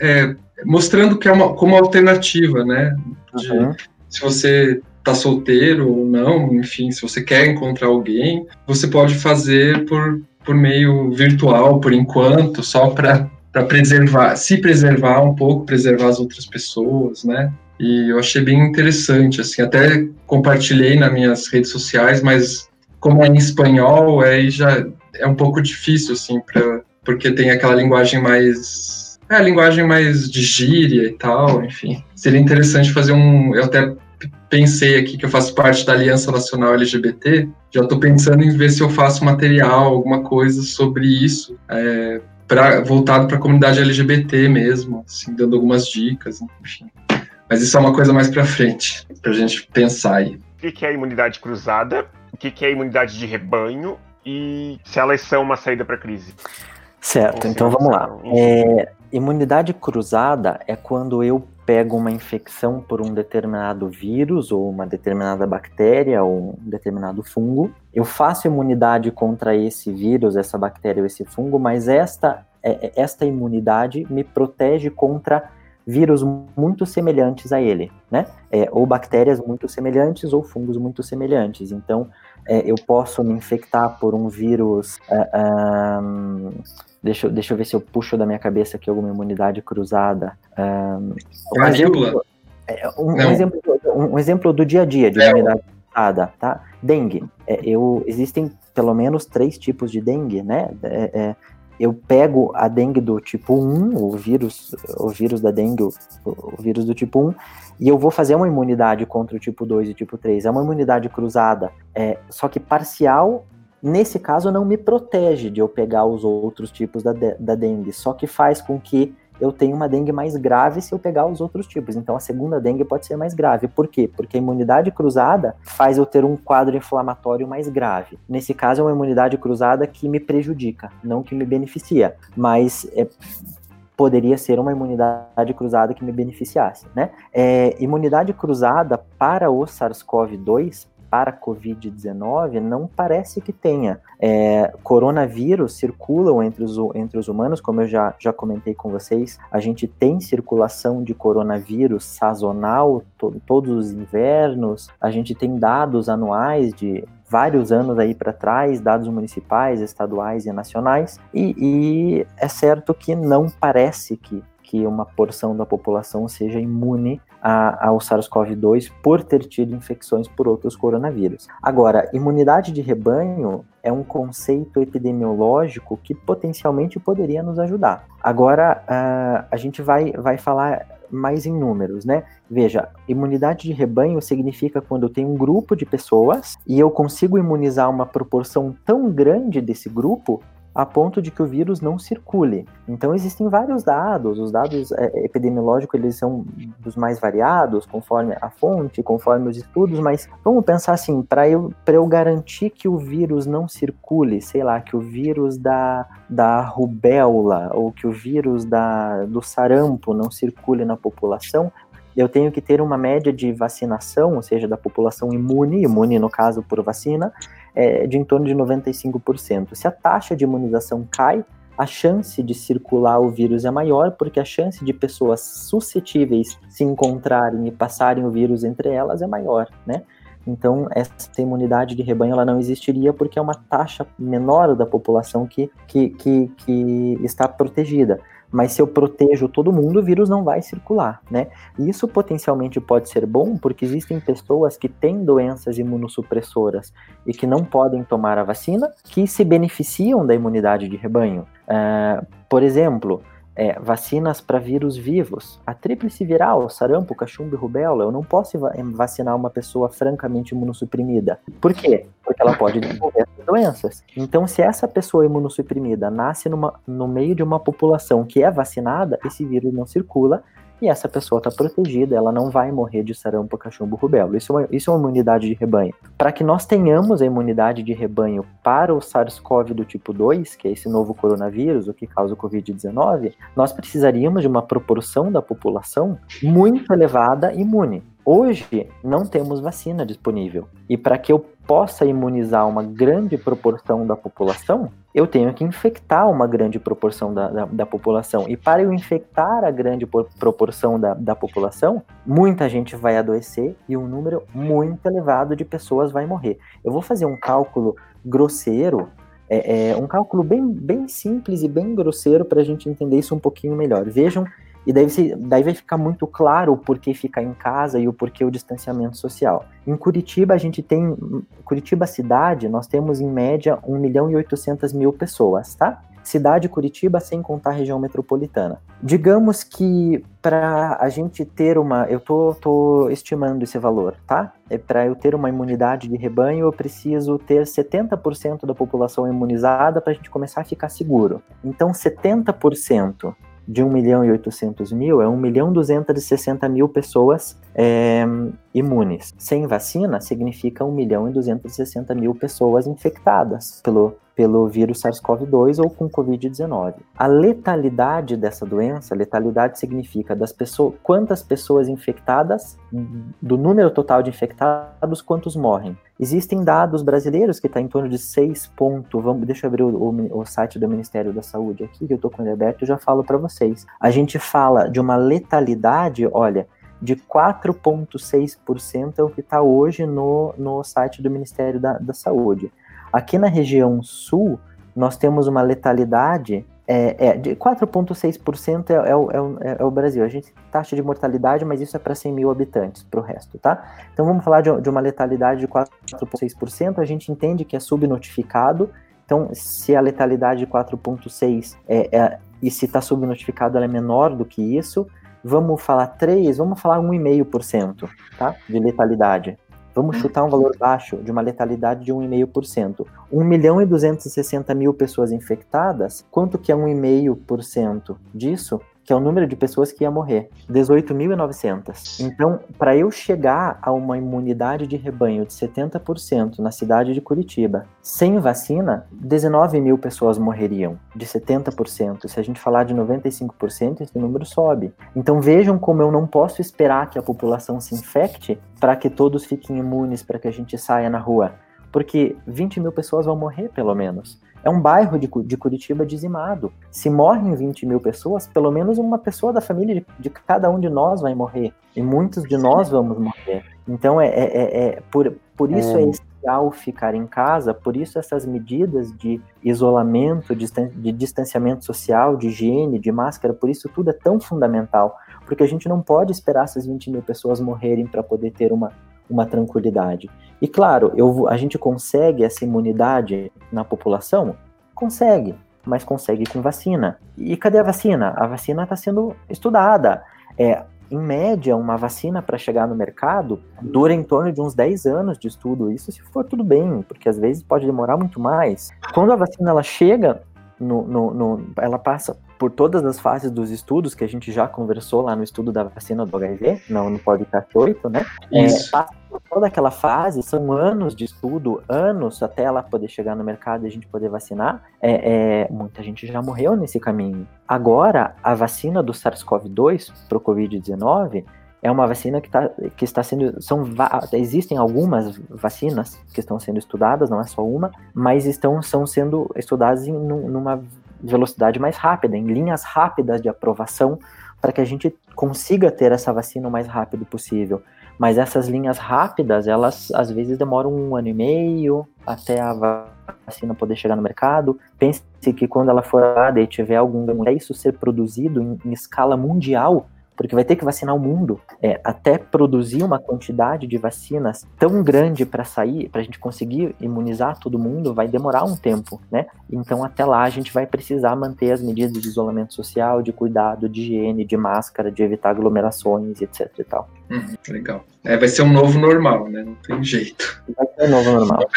é, mostrando que é uma como alternativa, né? De, uhum. Se você tá solteiro ou não, enfim, se você quer encontrar alguém, você pode fazer por, por meio virtual, por enquanto, só para preservar, se preservar um pouco, preservar as outras pessoas, né? E eu achei bem interessante, assim, até compartilhei nas minhas redes sociais, mas como é em espanhol, aí já é um pouco difícil, assim, pra, porque tem aquela linguagem mais. É, a linguagem mais de gíria e tal, enfim. Seria interessante fazer um. Eu até pensei aqui que eu faço parte da Aliança Nacional LGBT, já estou pensando em ver se eu faço material, alguma coisa sobre isso, é, pra, voltado para a comunidade LGBT mesmo, assim, dando algumas dicas, enfim. Mas isso é uma coisa mais para frente, para a gente pensar aí. O que é a imunidade cruzada? O que é a imunidade de rebanho? E se elas são uma saída para a crise? Certo, então vamos lá. É, imunidade cruzada é quando eu pego uma infecção por um determinado vírus ou uma determinada bactéria ou um determinado fungo, eu faço imunidade contra esse vírus, essa bactéria ou esse fungo, mas esta, é, é, esta imunidade me protege contra vírus muito semelhantes a ele, né? É, ou bactérias muito semelhantes ou fungos muito semelhantes. Então, é, eu posso me infectar por um vírus. Uh, um, Deixa, deixa eu ver se eu puxo da minha cabeça aqui alguma imunidade cruzada. Um, um, exemplo, é, um, um, exemplo, um, exemplo do dia a dia de imunidade cruzada, tá? Dengue. É, eu, existem pelo menos três tipos de dengue, né? É, é, eu pego a dengue do tipo 1, o vírus, o vírus da dengue, o, o, vírus do tipo 1, e eu vou fazer uma imunidade contra o tipo 2 e tipo 3. É uma imunidade cruzada, é, só que parcial Nesse caso, não me protege de eu pegar os outros tipos da, da dengue, só que faz com que eu tenha uma dengue mais grave se eu pegar os outros tipos. Então, a segunda dengue pode ser mais grave. Por quê? Porque a imunidade cruzada faz eu ter um quadro inflamatório mais grave. Nesse caso, é uma imunidade cruzada que me prejudica, não que me beneficia. Mas é, poderia ser uma imunidade cruzada que me beneficiasse, né? É, imunidade cruzada para o SARS-CoV-2 para a Covid-19 não parece que tenha. É, coronavírus circulam entre os, entre os humanos, como eu já, já comentei com vocês, a gente tem circulação de coronavírus sazonal to, todos os invernos, a gente tem dados anuais de vários anos aí para trás, dados municipais, estaduais e nacionais, e, e é certo que não parece que que uma porção da população seja imune a, ao SARS-CoV-2 por ter tido infecções por outros coronavírus. Agora, imunidade de rebanho é um conceito epidemiológico que potencialmente poderia nos ajudar. Agora, uh, a gente vai, vai falar mais em números, né? Veja, imunidade de rebanho significa quando eu tenho um grupo de pessoas e eu consigo imunizar uma proporção tão grande desse grupo a ponto de que o vírus não circule. Então existem vários dados, os dados é, epidemiológicos eles são dos mais variados, conforme a fonte, conforme os estudos, mas vamos pensar assim, para eu, eu garantir que o vírus não circule, sei lá, que o vírus da, da rubéola ou que o vírus da, do sarampo não circule na população, eu tenho que ter uma média de vacinação, ou seja, da população imune, imune no caso por vacina, é, de em torno de 95%. Se a taxa de imunização cai, a chance de circular o vírus é maior, porque a chance de pessoas suscetíveis se encontrarem e passarem o vírus entre elas é maior, né? Então, essa imunidade de rebanho ela não existiria porque é uma taxa menor da população que, que, que, que está protegida mas se eu protejo todo mundo, o vírus não vai circular, né? E isso potencialmente pode ser bom, porque existem pessoas que têm doenças imunossupressoras e que não podem tomar a vacina, que se beneficiam da imunidade de rebanho. Uh, por exemplo, é, vacinas para vírus vivos. A tríplice viral, sarampo, cachumbo e rubéola, eu não posso vacinar uma pessoa francamente imunossuprimida. Por quê? Porque ela pode desenvolver essas doenças. Então, se essa pessoa imunossuprimida nasce numa, no meio de uma população que é vacinada, esse vírus não circula, e essa pessoa está protegida, ela não vai morrer de sarampo, cachumbo, rubéola. Isso é uma, isso é uma imunidade de rebanho. Para que nós tenhamos a imunidade de rebanho para o SARS-CoV do tipo 2, que é esse novo coronavírus, o que causa o Covid-19, nós precisaríamos de uma proporção da população muito elevada imune. Hoje não temos vacina disponível. E para que eu possa imunizar uma grande proporção da população, eu tenho que infectar uma grande proporção da, da, da população. E para eu infectar a grande proporção da, da população, muita gente vai adoecer e um número muito elevado de pessoas vai morrer. Eu vou fazer um cálculo grosseiro, é, é um cálculo bem, bem simples e bem grosseiro para a gente entender isso um pouquinho melhor. Vejam e daí, daí vai ficar muito claro o porquê ficar em casa e o porquê o distanciamento social. Em Curitiba, a gente tem. Curitiba cidade, nós temos em média 1 milhão e 800 mil pessoas, tá? Cidade Curitiba, sem contar a região metropolitana. Digamos que para a gente ter uma. Eu tô, tô estimando esse valor, tá? É para eu ter uma imunidade de rebanho, eu preciso ter 70% da população imunizada para a gente começar a ficar seguro. Então, 70% de 1 milhão e 800 mil é 1 milhão 260 mil pessoas é, imunes. Sem vacina, significa 1 milhão e 260 mil pessoas infectadas pelo, pelo vírus SARS-CoV-2 ou com Covid-19. A letalidade dessa doença, letalidade significa das pessoas, quantas pessoas infectadas, do número total de infectados, quantos morrem. Existem dados brasileiros que está em torno de 6 pontos. Vamos, deixa eu abrir o, o, o, site do Ministério da Saúde aqui, que eu estou com ele aberto e já falo para vocês. A gente fala de uma letalidade, olha, de 4,6% é o que está hoje no, no site do Ministério da, da Saúde. Aqui na região sul, nós temos uma letalidade é, é, de 4,6% é, é, é, é o Brasil. A gente taxa de mortalidade, mas isso é para 100 mil habitantes, para o resto, tá? Então vamos falar de, de uma letalidade de 4,6%. A gente entende que é subnotificado. Então, se a letalidade de 4,6% é, é, e se está subnotificado, ela é menor do que isso, vamos falar 3, vamos falar 1,5%, tá? De letalidade. Vamos chutar um valor baixo de uma letalidade de 1,5%. 1 milhão e 260 mil pessoas infectadas, quanto que é 1,5% disso? Que é o número de pessoas que ia morrer, 18.900. Então, para eu chegar a uma imunidade de rebanho de 70% na cidade de Curitiba, sem vacina, 19 mil pessoas morreriam, de 70%. Se a gente falar de 95%, esse número sobe. Então, vejam como eu não posso esperar que a população se infecte para que todos fiquem imunes, para que a gente saia na rua. Porque 20 mil pessoas vão morrer, pelo menos. É um bairro de, de Curitiba dizimado. Se morrem 20 mil pessoas, pelo menos uma pessoa da família de, de cada um de nós vai morrer. E muitos de nós vamos morrer. Então, é, é, é, é por, por isso é. é essencial ficar em casa, por isso essas medidas de isolamento, de distanciamento social, de higiene, de máscara, por isso tudo é tão fundamental, porque a gente não pode esperar essas 20 mil pessoas morrerem para poder ter uma, uma tranquilidade. E claro, eu, a gente consegue essa imunidade na população? Consegue, mas consegue com vacina. E cadê a vacina? A vacina está sendo estudada. É, em média, uma vacina para chegar no mercado dura em torno de uns 10 anos de estudo. Isso se for tudo bem, porque às vezes pode demorar muito mais. Quando a vacina ela chega no, no, no, ela passa por todas as fases dos estudos que a gente já conversou lá no estudo da vacina do HIV, não no podcast 8, né? É, passa por toda aquela fase, são anos de estudo, anos até ela poder chegar no mercado e a gente poder vacinar. É, é, muita gente já morreu nesse caminho. Agora, a vacina do SARS-CoV-2 para o Covid-19 é uma vacina que, tá, que está sendo. São, existem algumas vacinas que estão sendo estudadas, não é só uma, mas estão são sendo estudadas em numa velocidade mais rápida, em linhas rápidas de aprovação, para que a gente consiga ter essa vacina o mais rápido possível. Mas essas linhas rápidas, elas às vezes demoram um ano e meio até a vacina poder chegar no mercado. Pense que quando ela for lá e tiver algum até isso ser produzido em, em escala mundial, porque vai ter que vacinar o mundo é, até produzir uma quantidade de vacinas tão grande para sair, para a gente conseguir imunizar todo mundo, vai demorar um tempo, né? Então até lá a gente vai precisar manter as medidas de isolamento social, de cuidado, de higiene, de máscara, de evitar aglomerações, etc e tal. Hum, legal. É, vai ser um novo normal, né? Não tem jeito. Vai ser um novo normal.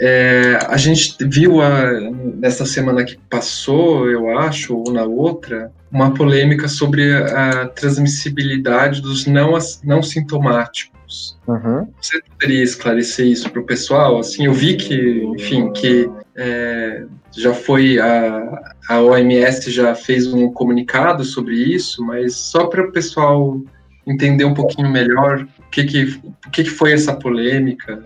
É, a gente viu a, nessa semana que passou, eu acho, ou na outra, uma polêmica sobre a transmissibilidade dos não, não sintomáticos. Uhum. Você poderia esclarecer isso para o pessoal? Assim, eu vi que, enfim, que é, já foi a, a OMS já fez um comunicado sobre isso, mas só para o pessoal entender um pouquinho melhor o que, que, o que, que foi essa polêmica.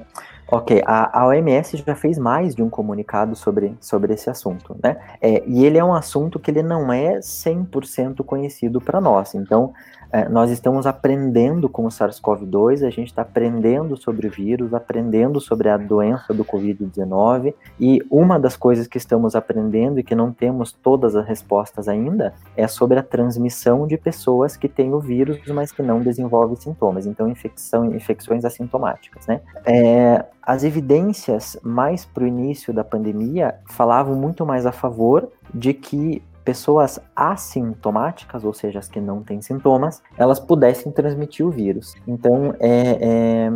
Ok, a, a, OMS já fez mais de um comunicado sobre, sobre esse assunto, né? É, e ele é um assunto que ele não é 100% conhecido para nós. Então, é, nós estamos aprendendo com o SARS-CoV-2, a gente está aprendendo sobre o vírus, aprendendo sobre a doença do Covid-19, e uma das coisas que estamos aprendendo e que não temos todas as respostas ainda é sobre a transmissão de pessoas que têm o vírus, mas que não desenvolvem sintomas, então infecção, infecções assintomáticas, né? É, as evidências mais para o início da pandemia falavam muito mais a favor de que pessoas assintomáticas, ou seja, as que não têm sintomas, elas pudessem transmitir o vírus. Então, é, é,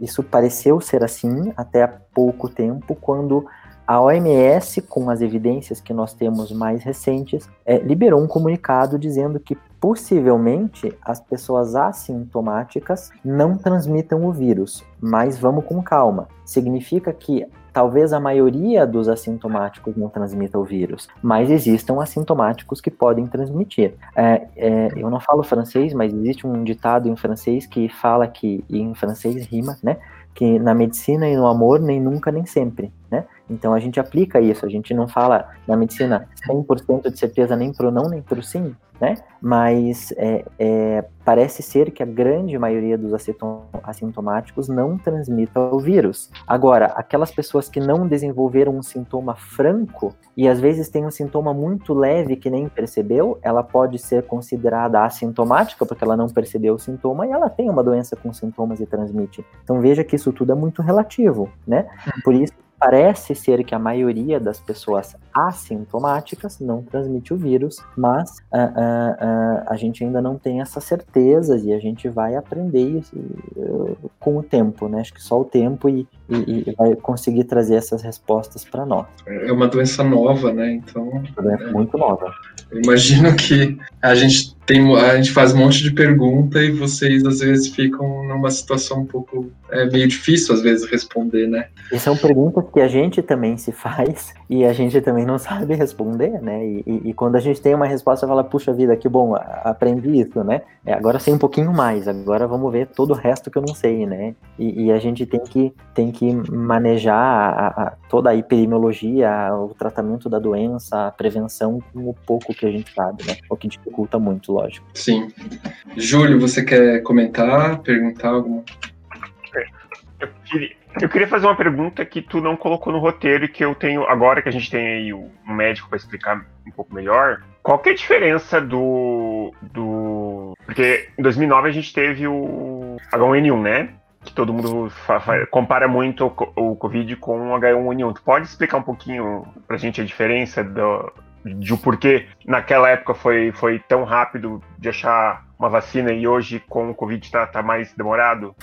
isso pareceu ser assim até há pouco tempo, quando a OMS, com as evidências que nós temos mais recentes, é, liberou um comunicado dizendo que possivelmente as pessoas assintomáticas não transmitam o vírus, mas vamos com calma. Significa que talvez a maioria dos assintomáticos não transmita o vírus, mas existam assintomáticos que podem transmitir. É, é, eu não falo francês, mas existe um ditado em francês que fala que, e em francês rima, né? Que na medicina e no amor, nem nunca, nem sempre, né? Então a gente aplica isso, a gente não fala na medicina 100% de certeza nem pro não, nem pro sim, né? Mas é, é, parece ser que a grande maioria dos assintomáticos não transmita o vírus. Agora, aquelas pessoas que não desenvolveram um sintoma franco e às vezes tem um sintoma muito leve que nem percebeu, ela pode ser considerada assintomática porque ela não percebeu o sintoma e ela tem uma doença com sintomas e transmite. Então veja que isso tudo é muito relativo, né? Por isso Parece ser que a maioria das pessoas assintomáticas não transmite o vírus, mas uh, uh, uh, a gente ainda não tem essas certezas e a gente vai aprender isso, com o tempo, né? Acho que só o tempo e, e, e vai conseguir trazer essas respostas para nós. É uma doença nova, né? Então. Uma doença é, muito nova. Eu imagino que a gente tem, a gente faz um monte de pergunta e vocês às vezes ficam numa situação um pouco é meio difícil às vezes responder, né? E são perguntas que a gente também se faz e a gente também não sabe responder, né? E, e, e quando a gente tem uma resposta, fala, puxa vida, que bom, aprendi isso, né? É, agora sei um pouquinho mais, agora vamos ver todo o resto que eu não sei, né? E, e a gente tem que, tem que manejar a, a, toda a epidemiologia, o tratamento da doença, a prevenção com o pouco que a gente sabe, né? O que dificulta muito, lógico. Sim. Júlio, você quer comentar, perguntar alguma? Eu queria, Eu queria fazer uma pergunta que tu não colocou no roteiro e que eu tenho agora que a gente tem aí o médico para explicar um pouco melhor. Qual que é a diferença do do porque em 2009 a gente teve o H1N1, né? Que todo mundo compara muito o, o Covid com o H1N1. Tu pode explicar um pouquinho pra gente a diferença do, de o porquê naquela época foi, foi tão rápido de achar uma vacina e hoje com o Covid está tá mais demorado?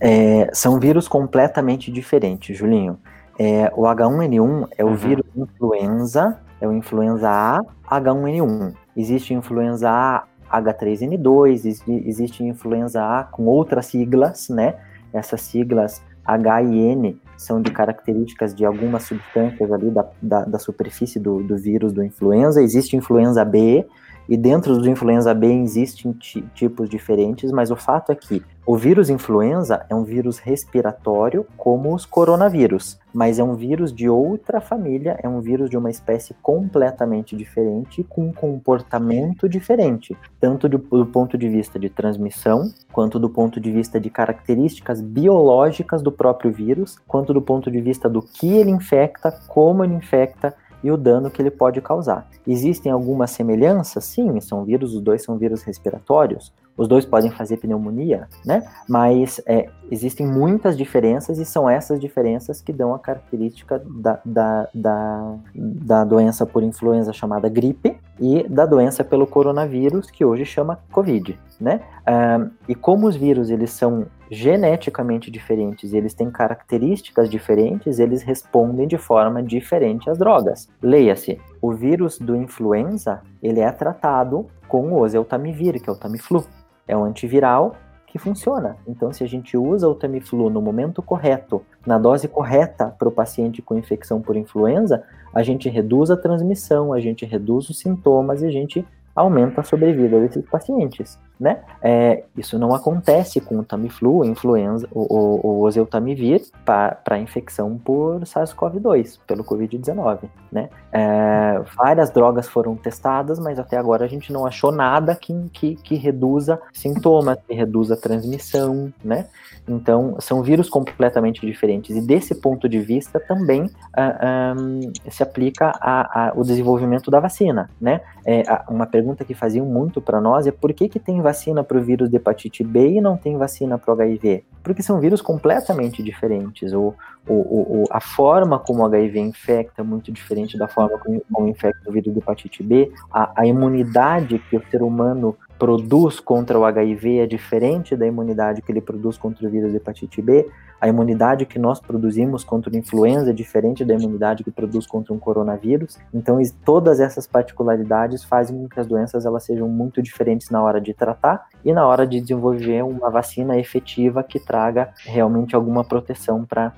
É, são vírus completamente diferentes, Julinho. É, o H1N1 é o uhum. vírus influenza, é o influenza A H1N1. Existe influenza A H3N2, existe influenza A com outras siglas, né? Essas siglas H e N são de características de algumas substâncias ali da, da, da superfície do, do vírus do influenza. Existe influenza B, e dentro do influenza B existem tipos diferentes, mas o fato é que o vírus influenza é um vírus respiratório como os coronavírus, mas é um vírus de outra família, é um vírus de uma espécie completamente diferente, com um comportamento diferente, tanto do, do ponto de vista de transmissão, quanto do ponto de vista de características biológicas do próprio vírus, quanto do ponto de vista do que ele infecta, como ele infecta e o dano que ele pode causar. Existem algumas semelhanças? Sim, são vírus, os dois são vírus respiratórios, os dois podem fazer pneumonia, né? Mas é, existem muitas diferenças e são essas diferenças que dão a característica da, da, da, da doença por influenza chamada gripe e da doença pelo coronavírus, que hoje chama Covid, né? Um, e como os vírus eles são geneticamente diferentes eles têm características diferentes, eles respondem de forma diferente às drogas. Leia-se, o vírus do influenza, ele é tratado com o oseltamivir, que é o Tamiflu. É um antiviral que funciona. Então, se a gente usa o Tamiflu no momento correto, na dose correta para o paciente com infecção por influenza, a gente reduz a transmissão, a gente reduz os sintomas e a gente aumenta a sobrevida desses pacientes, né? É, isso não acontece com o Tamiflu, influenza, o, o, o oseltamivir para infecção por SARS-CoV-2, pelo Covid-19, né? É, várias drogas foram testadas, mas até agora a gente não achou nada que, que, que reduza sintomas, que reduza transmissão, né? Então, são vírus completamente diferentes. E desse ponto de vista também ah, um, se aplica a, a, o desenvolvimento da vacina, né? É, uma pergunta que faziam muito para nós é por que, que tem vacina para o vírus de hepatite B e não tem vacina para o HIV? Porque são vírus completamente diferentes. O, o, o, a forma como o HIV infecta é muito diferente da forma como, infecta o vírus de hepatite B. A, a imunidade que o ser humano produz contra o HIV é diferente da imunidade que ele produz contra o vírus de hepatite B. A imunidade que nós produzimos contra a influenza é diferente da imunidade que produz contra um coronavírus. Então, todas essas particularidades fazem com que as doenças elas sejam muito diferentes na hora de tratar e na hora de desenvolver uma vacina efetiva que traga realmente alguma proteção para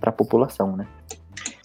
a população, né?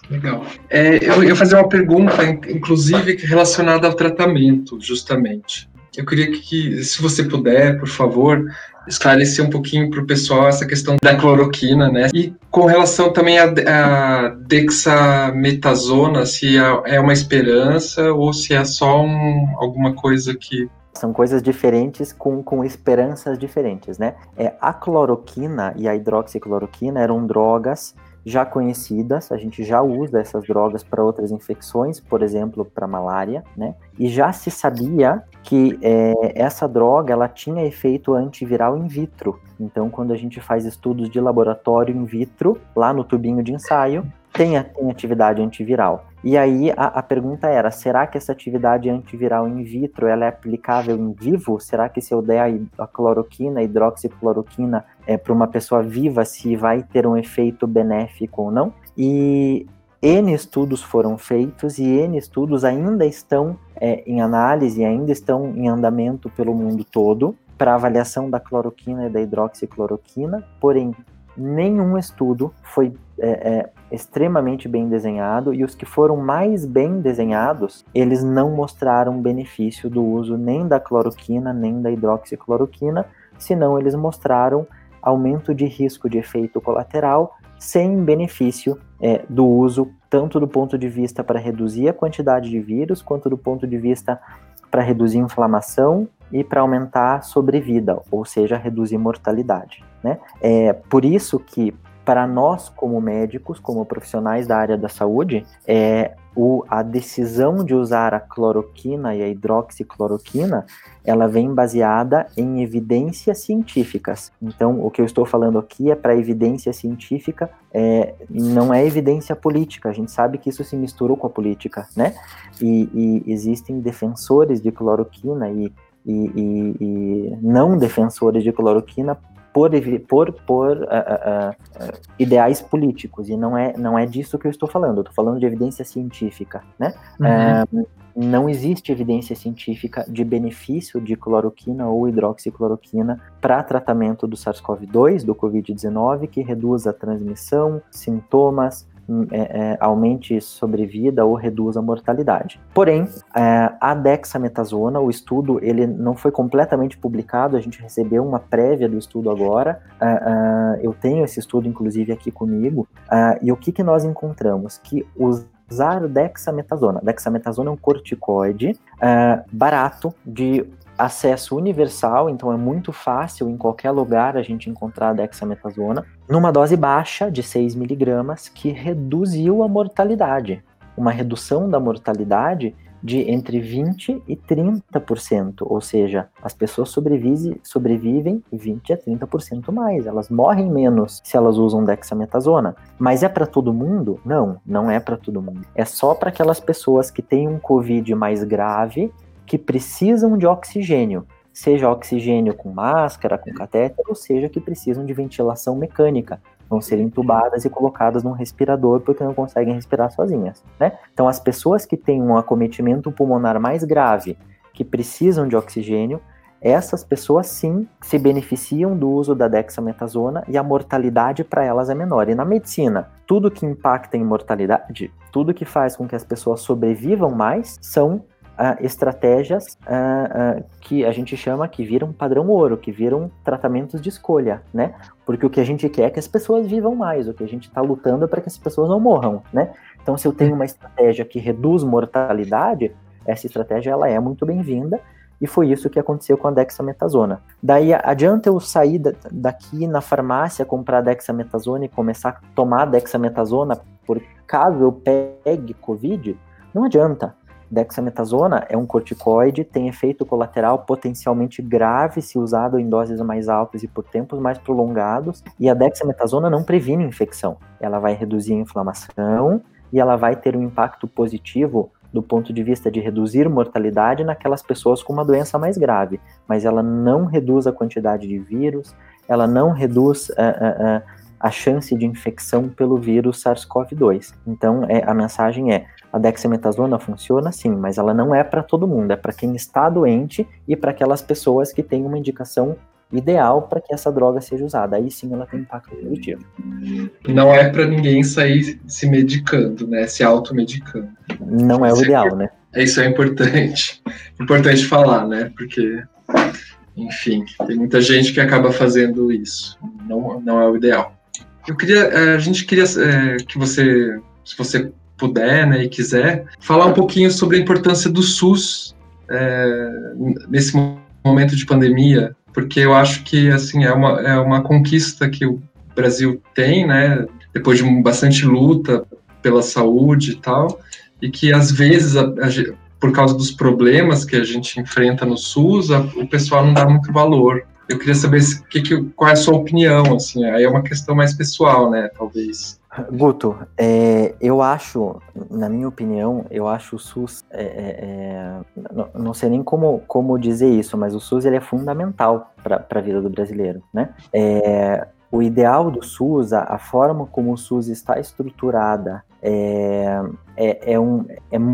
Legal. É, eu ia fazer uma pergunta, inclusive, relacionada ao tratamento, justamente. Eu queria que, se você puder, por favor, esclarecer um pouquinho para o pessoal essa questão da cloroquina, né? E com relação também à dexametasona, se é, é uma esperança ou se é só um, alguma coisa que são coisas diferentes com, com esperanças diferentes, né? É, a cloroquina e a hidroxicloroquina eram drogas já conhecidas, a gente já usa essas drogas para outras infecções, por exemplo, para malária, né? E já se sabia que é, essa droga ela tinha efeito antiviral in vitro. Então, quando a gente faz estudos de laboratório in vitro, lá no tubinho de ensaio, tem, tem atividade antiviral. E aí a, a, pergunta era: será que essa atividade antiviral in vitro ela é aplicável em vivo? Será que se eu der a, a cloroquina, a hidroxicloroquina é, para uma pessoa viva, se vai ter um efeito benéfico ou não? E N estudos foram feitos e N estudos ainda estão é, em análise, ainda estão em andamento pelo mundo todo para avaliação da cloroquina e da hidroxicloroquina, porém nenhum estudo foi é, é, extremamente bem desenhado e os que foram mais bem desenhados, eles não mostraram benefício do uso nem da cloroquina nem da hidroxicloroquina, senão eles mostraram aumento de risco de efeito colateral sem benefício é, do uso, tanto do ponto de vista para reduzir a quantidade de vírus, quanto do ponto de vista para reduzir inflamação e para aumentar a sobrevida, ou seja, reduzir mortalidade. Né? É por isso que para nós, como médicos, como profissionais da área da saúde, é, o, a decisão de usar a cloroquina e a hidroxicloroquina, ela vem baseada em evidências científicas. Então, o que eu estou falando aqui é para evidência científica, é, não é evidência política. A gente sabe que isso se misturou com a política, né? E, e existem defensores de cloroquina e, e, e não defensores de cloroquina por, por, por uh, uh, uh, ideais políticos, e não é, não é disso que eu estou falando, eu estou falando de evidência científica, né? Uhum. não existe evidência científica de benefício de cloroquina ou hidroxicloroquina para tratamento do SARS-CoV-2, do Covid-19, que reduz a transmissão, sintomas, é, é, aumente sobrevida ou reduza a mortalidade. Porém, é, a dexametasona, o estudo, ele não foi completamente publicado, a gente recebeu uma prévia do estudo agora, é, é, eu tenho esse estudo, inclusive, aqui comigo, é, e o que, que nós encontramos? Que usar dexametasona. Dexametasona é um corticoide barato de acesso universal, então é muito fácil em qualquer lugar a gente encontrar a dexametasona, numa dose baixa de 6 miligramas, que reduziu a mortalidade. Uma redução da mortalidade de entre 20% e 30%, ou seja, as pessoas sobrevive, sobrevivem 20% a 30% mais, elas morrem menos se elas usam dexametasona. Mas é para todo mundo? Não, não é para todo mundo. É só para aquelas pessoas que têm um COVID mais grave que precisam de oxigênio, seja oxigênio com máscara, com catéter, ou seja que precisam de ventilação mecânica, vão ser entubadas e colocadas num respirador porque não conseguem respirar sozinhas, né? Então as pessoas que têm um acometimento pulmonar mais grave, que precisam de oxigênio, essas pessoas sim se beneficiam do uso da dexametasona e a mortalidade para elas é menor. E na medicina, tudo que impacta em mortalidade, tudo que faz com que as pessoas sobrevivam mais, são uh, estratégias uh, uh, que a gente chama que viram padrão ouro, que viram tratamentos de escolha, né? Porque o que a gente quer é que as pessoas vivam mais, o que a gente está lutando é para que as pessoas não morram, né? Então, se eu tenho uma estratégia que reduz mortalidade, essa estratégia ela é muito bem-vinda e foi isso que aconteceu com a dexametasona. Daí adianta eu sair daqui na farmácia, comprar dexametasona e começar a tomar dexametasona por caso eu pegue Covid? Não adianta. Dexametasona é um corticoide, tem efeito colateral potencialmente grave se usado em doses mais altas e por tempos mais prolongados, e a dexametasona não previne infecção. Ela vai reduzir a inflamação e ela vai ter um impacto positivo do ponto de vista de reduzir mortalidade naquelas pessoas com uma doença mais grave, mas ela não reduz a quantidade de vírus, ela não reduz uh, uh, uh, a chance de infecção pelo vírus SARS-CoV-2. Então, é, a mensagem é: a dexametasona funciona sim, mas ela não é para todo mundo, é para quem está doente e para aquelas pessoas que têm uma indicação ideal para que essa droga seja usada. Aí sim ela tem impacto positivo. Não é para ninguém sair se medicando, né? Se automedicando. Não é o ideal, né? É, isso é importante. Importante falar, né? Porque, enfim, tem muita gente que acaba fazendo isso. Não, não é o ideal. Eu queria, eh, a gente queria é, que você, se você puder, né, e quiser, falar um pouquinho sobre a importância do SUS é, nesse momento de pandemia, porque eu acho que assim é uma, é uma conquista que o Brasil tem, né, depois de bastante luta pela saúde e tal, e que às vezes a, a, por causa dos problemas que a gente enfrenta no SUS, a, o pessoal não dá muito valor. Eu queria saber que, que, qual é a sua opinião, assim, aí é uma questão mais pessoal, né, talvez. Guto, é, eu acho, na minha opinião, eu acho o SUS, é, é, é não, não, sei nem como, como dizer isso, mas o SUS ele é fundamental para a vida do brasileiro, né? É, o ideal do SUS, a, a, forma como o SUS está estruturada, é, é, é um,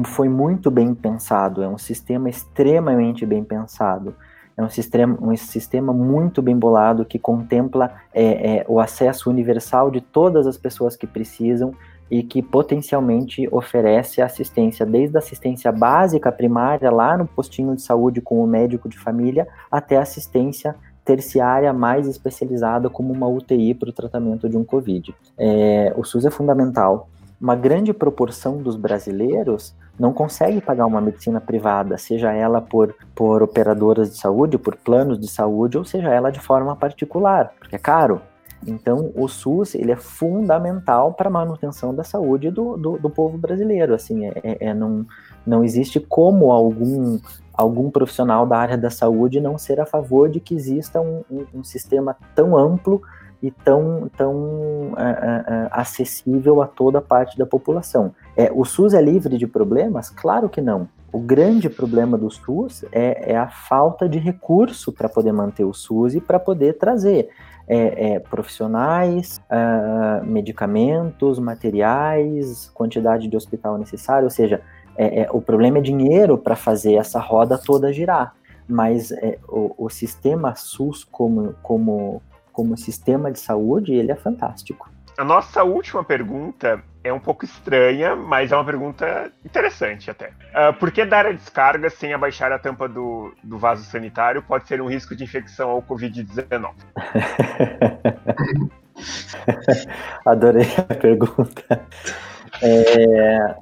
foi muito bem pensado, é um sistema extremamente bem pensado. É um sistema, um sistema muito bem bolado que contempla é, é, o acesso universal de todas as pessoas que precisam e que potencialmente oferece assistência, desde a assistência básica primária, lá no postinho de saúde com o médico de família, até assistência terciária mais especializada, como uma UTI para o tratamento de um Covid. É, o SUS é fundamental. Uma grande proporção dos brasileiros não consegue pagar uma medicina privada, seja ela por, por operadoras de saúde, por planos de saúde, ou seja ela de forma particular, porque é caro. Então, o SUS ele é fundamental para a manutenção da saúde do, do, do povo brasileiro. Assim, é, é, é, não, não existe como algum, algum profissional da área da saúde não ser a favor de que exista um, um, um sistema tão amplo e tão, tão é, é, é acessível a toda parte da população. É, o SUS é livre de problemas? Claro que não. O grande problema do SUS é, é a falta de recurso para poder manter o SUS e para poder trazer é, é, profissionais, medicamentos, materiais, quantidade de hospital necessário, ou seja, é, o problema é dinheiro para fazer essa roda toda girar. Mas o, o, sistema SUS como, como, como sistema de saúde, ele é fantástico. A nossa última pergunta é um pouco estranha, mas é uma pergunta interessante até. Uh, por que dar a descarga sem abaixar a tampa do, do vaso sanitário pode ser um risco de infecção ao Covid-19? Adorei a pergunta. É,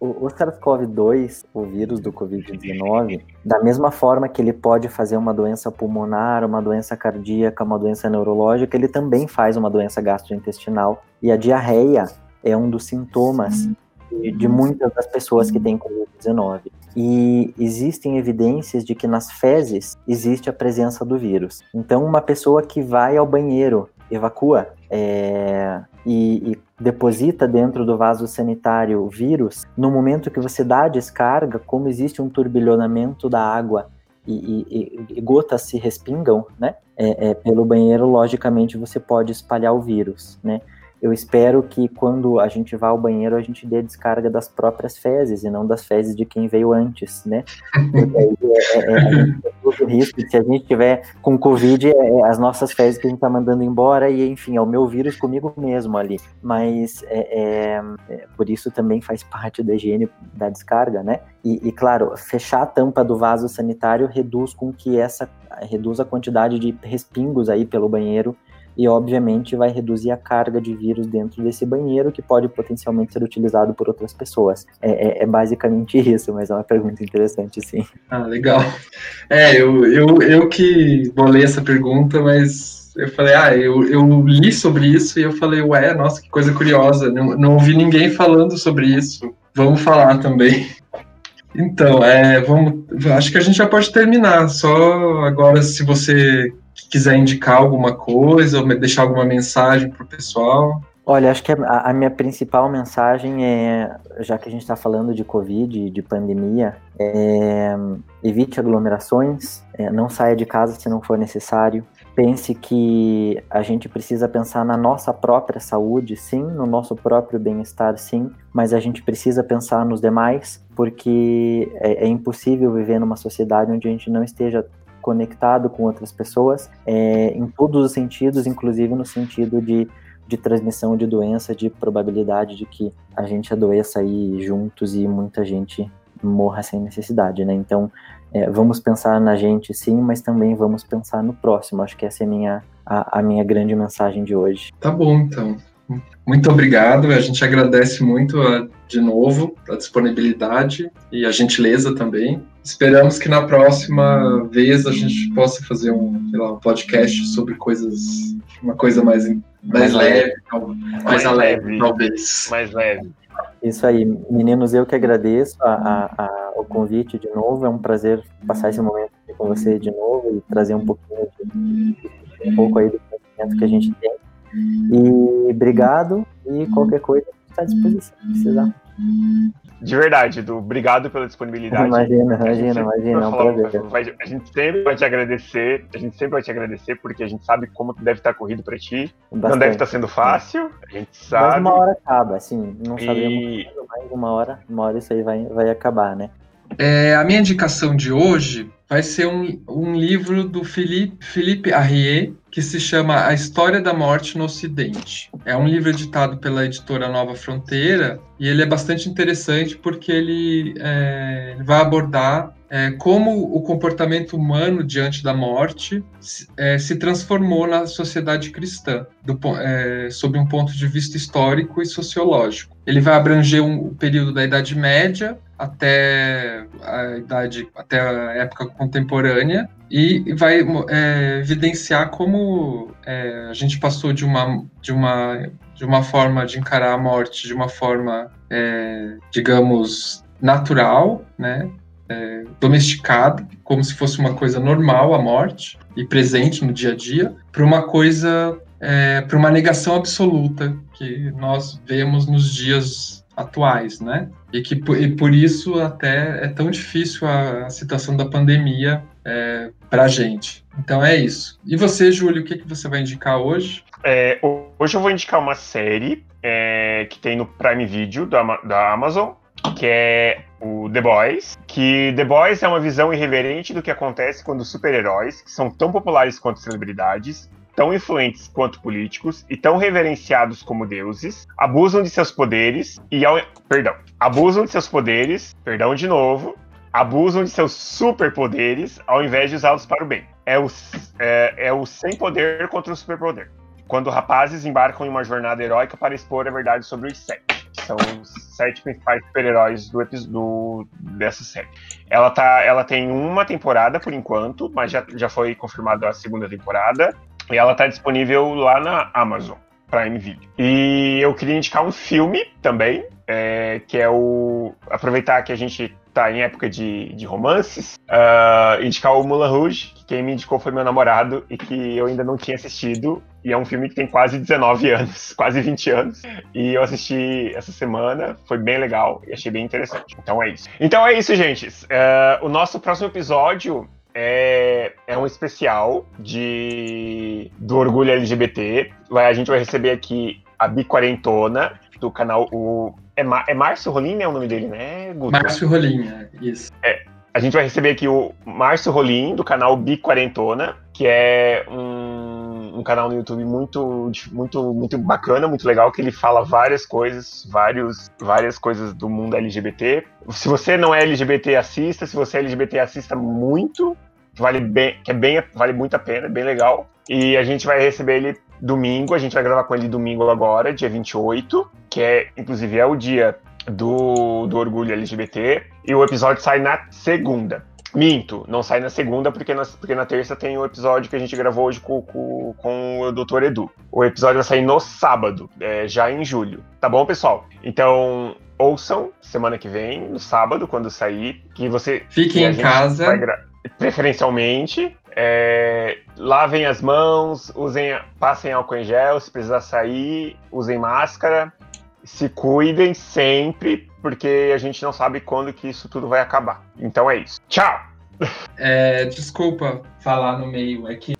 o, o SARS-CoV-2, o vírus do Covid-19, da mesma forma que ele pode fazer uma doença pulmonar, uma doença cardíaca, uma doença neurológica, ele também faz uma doença gastrointestinal. E a diarreia é um dos sintomas de, de muitas das pessoas que têm Covid-19. E existem evidências de que nas fezes existe a presença do vírus. Então, uma pessoa que vai ao banheiro, evacua, é, e, e, deposita dentro do vaso sanitário o vírus, no momento que você dá a descarga, como existe um turbilhonamento da água e, e, e gotas se respingam, né? É, é, pelo banheiro, logicamente você pode espalhar o vírus, né? Eu espero que quando a gente vá ao banheiro a gente dê descarga das próprias fezes e não das fezes de quem veio antes, né? Porque aí é, é, é a risco, se a gente tiver com Covid, é, é, as nossas fezes que a gente tá mandando embora e, enfim, é o meu vírus comigo mesmo ali. Mas é, é, por isso também faz parte da higiene da descarga, né? E, e, claro, fechar a tampa do vaso sanitário reduz com que essa reduz a quantidade de respingos aí pelo banheiro e obviamente vai reduzir a carga de vírus dentro desse banheiro que pode potencialmente ser utilizado por outras pessoas. É, é, é basicamente isso, mas é uma pergunta interessante, sim. Ah, legal. É, eu, eu, eu que bolei essa pergunta, mas eu falei, ah, eu, eu li sobre isso e eu falei, ué, nossa, que coisa curiosa, não, não ouvi ninguém falando sobre isso. Vamos falar também. Então, é, vamos, acho que a gente já pode terminar. Só agora, se você quiser indicar alguma coisa ou deixar alguma mensagem para o pessoal. Olha, acho que a, a, minha principal mensagem é, já que a gente está falando de Covid, de pandemia, é, evite aglomerações, é, não saia de casa se não for necessário. Pense que a gente precisa pensar na nossa própria saúde, sim, no nosso próprio bem-estar, sim, mas a gente precisa pensar nos demais, porque é, é impossível viver numa sociedade onde a gente não esteja conectado com outras pessoas, é, em todos os sentidos, inclusive no sentido de, de transmissão de doença, de probabilidade de que a gente adoeça aí juntos e muita gente morra sem necessidade, né? Então, é, vamos pensar na gente sim, mas também vamos pensar no próximo. Acho que essa é minha, a, a minha grande mensagem de hoje. Tá bom, então. Muito obrigado. A gente agradece muito a, de novo a disponibilidade e a gentileza também. Esperamos que na próxima vez a gente possa fazer um, lá, um podcast sobre coisas, uma coisa mais, mais, mais leve, mais, mais leve, talvez. Mais leve. Isso aí, meninos, eu que agradeço a, a, a, o convite de novo. É um prazer passar esse momento com você de novo e trazer um pouquinho de, um pouco aí do conhecimento que a gente tem. E obrigado e qualquer coisa está à disposição, se precisar. De verdade, Edu, obrigado pela disponibilidade. Imagina, imagina, imagina, é um prazer. A gente sempre vai te agradecer, a gente sempre vai te agradecer, porque a gente sabe como deve estar corrido para ti. Bastante. Não deve estar sendo fácil, a gente sabe. Mas uma hora acaba, assim, não e... sabemos mais uma hora, uma hora isso aí vai, vai acabar, né? É, a minha indicação de hoje vai ser um, um livro do Philippe, Philippe Arrier, que se chama A História da Morte no Ocidente. É um livro editado pela editora Nova Fronteira e ele é bastante interessante porque ele, é, vai abordar é, como o comportamento humano diante da morte é, se transformou na sociedade cristã, do, é, sob um ponto de vista histórico e sociológico. Ele vai abranger um, o período da Idade Média até a idade, até a época contemporânea, e vai é, evidenciar como é, a gente passou de uma, de, uma, de uma forma de encarar a morte de uma forma, é, digamos, natural, né? É, domesticada, como se fosse uma coisa normal a morte e presente no dia a dia, para uma coisa, é, para uma negação absoluta que nós vemos nos dias atuais, né? E que e por isso até é tão difícil a, a situação da pandemia é, para a gente. Então é isso. E você, Júlio, o que, que você vai indicar hoje? É, hoje eu vou indicar uma série é, que tem no Prime Video da, da Amazon, que é o The Boys. Que The Boys é uma visão irreverente do que acontece quando super-heróis, que são tão populares quanto celebridades, tão influentes quanto políticos e tão reverenciados como deuses, abusam de seus poderes e ao... perdão, abusam de seus poderes, perdão de novo, abusam de seus superpoderes ao invés de usá-los para o bem. É o, é, é o sem poder contra o superpoder. Quando rapazes embarcam em uma jornada heróica para expor a verdade sobre os sete. São os sete principais super-heróis do, do, dessa série. Ela, tá, ela tem uma temporada por enquanto, mas já, já foi confirmada a segunda temporada. E ela está disponível lá na Amazon Prime Video. E eu queria indicar um filme também, é, que é o. Aproveitar que a gente tá em época de, de romances, uh, indicar o Mulan Rouge, que quem me indicou foi meu namorado e que eu ainda não tinha assistido. E é um filme que tem quase 19 anos, quase 20 anos. E eu assisti essa semana, foi bem legal e achei bem interessante. Então é isso. Então é isso, gente. Uh, o nosso próximo episódio é, é um especial de do orgulho LGBT. A gente vai receber aqui a Biquarentona, do canal. O, é, Mar, é Márcio Rolim, é o nome dele, né, Guto? Márcio Rolim, é, isso. É, a gente vai receber aqui o Márcio Rolim, do canal Biquarentona, que é um, um, canal no YouTube muito, muito, muito bacana, muito legal, que ele fala várias coisas, vários, várias coisas do mundo LGBT. Se você não é LGBT, assista. Se você é LGBT, assista muito vale bem, que é bem, vale muito a pena, é bem legal. E a gente vai receber ele domingo, a gente vai gravar com ele domingo agora, dia 28, que é, inclusive, é o dia do, do orgulho LGBT, e o episódio sai na segunda. Minto, não sai na segunda, porque na, porque na terça tem o episódio que a gente gravou hoje com, com, com o Dr. Edu. O episódio vai sair no sábado, é, já em julho. Tá bom, pessoal? Então, ouçam semana que vem, no sábado, quando sair, que você. Fiquem em casa preferencialmente. É, lavem as mãos, usem, passem álcool em gel, se precisar sair, usem máscara, se cuidem sempre, porque a gente não sabe quando que isso tudo vai acabar. Então é isso. Tchau! É, desculpa falar no meio, é que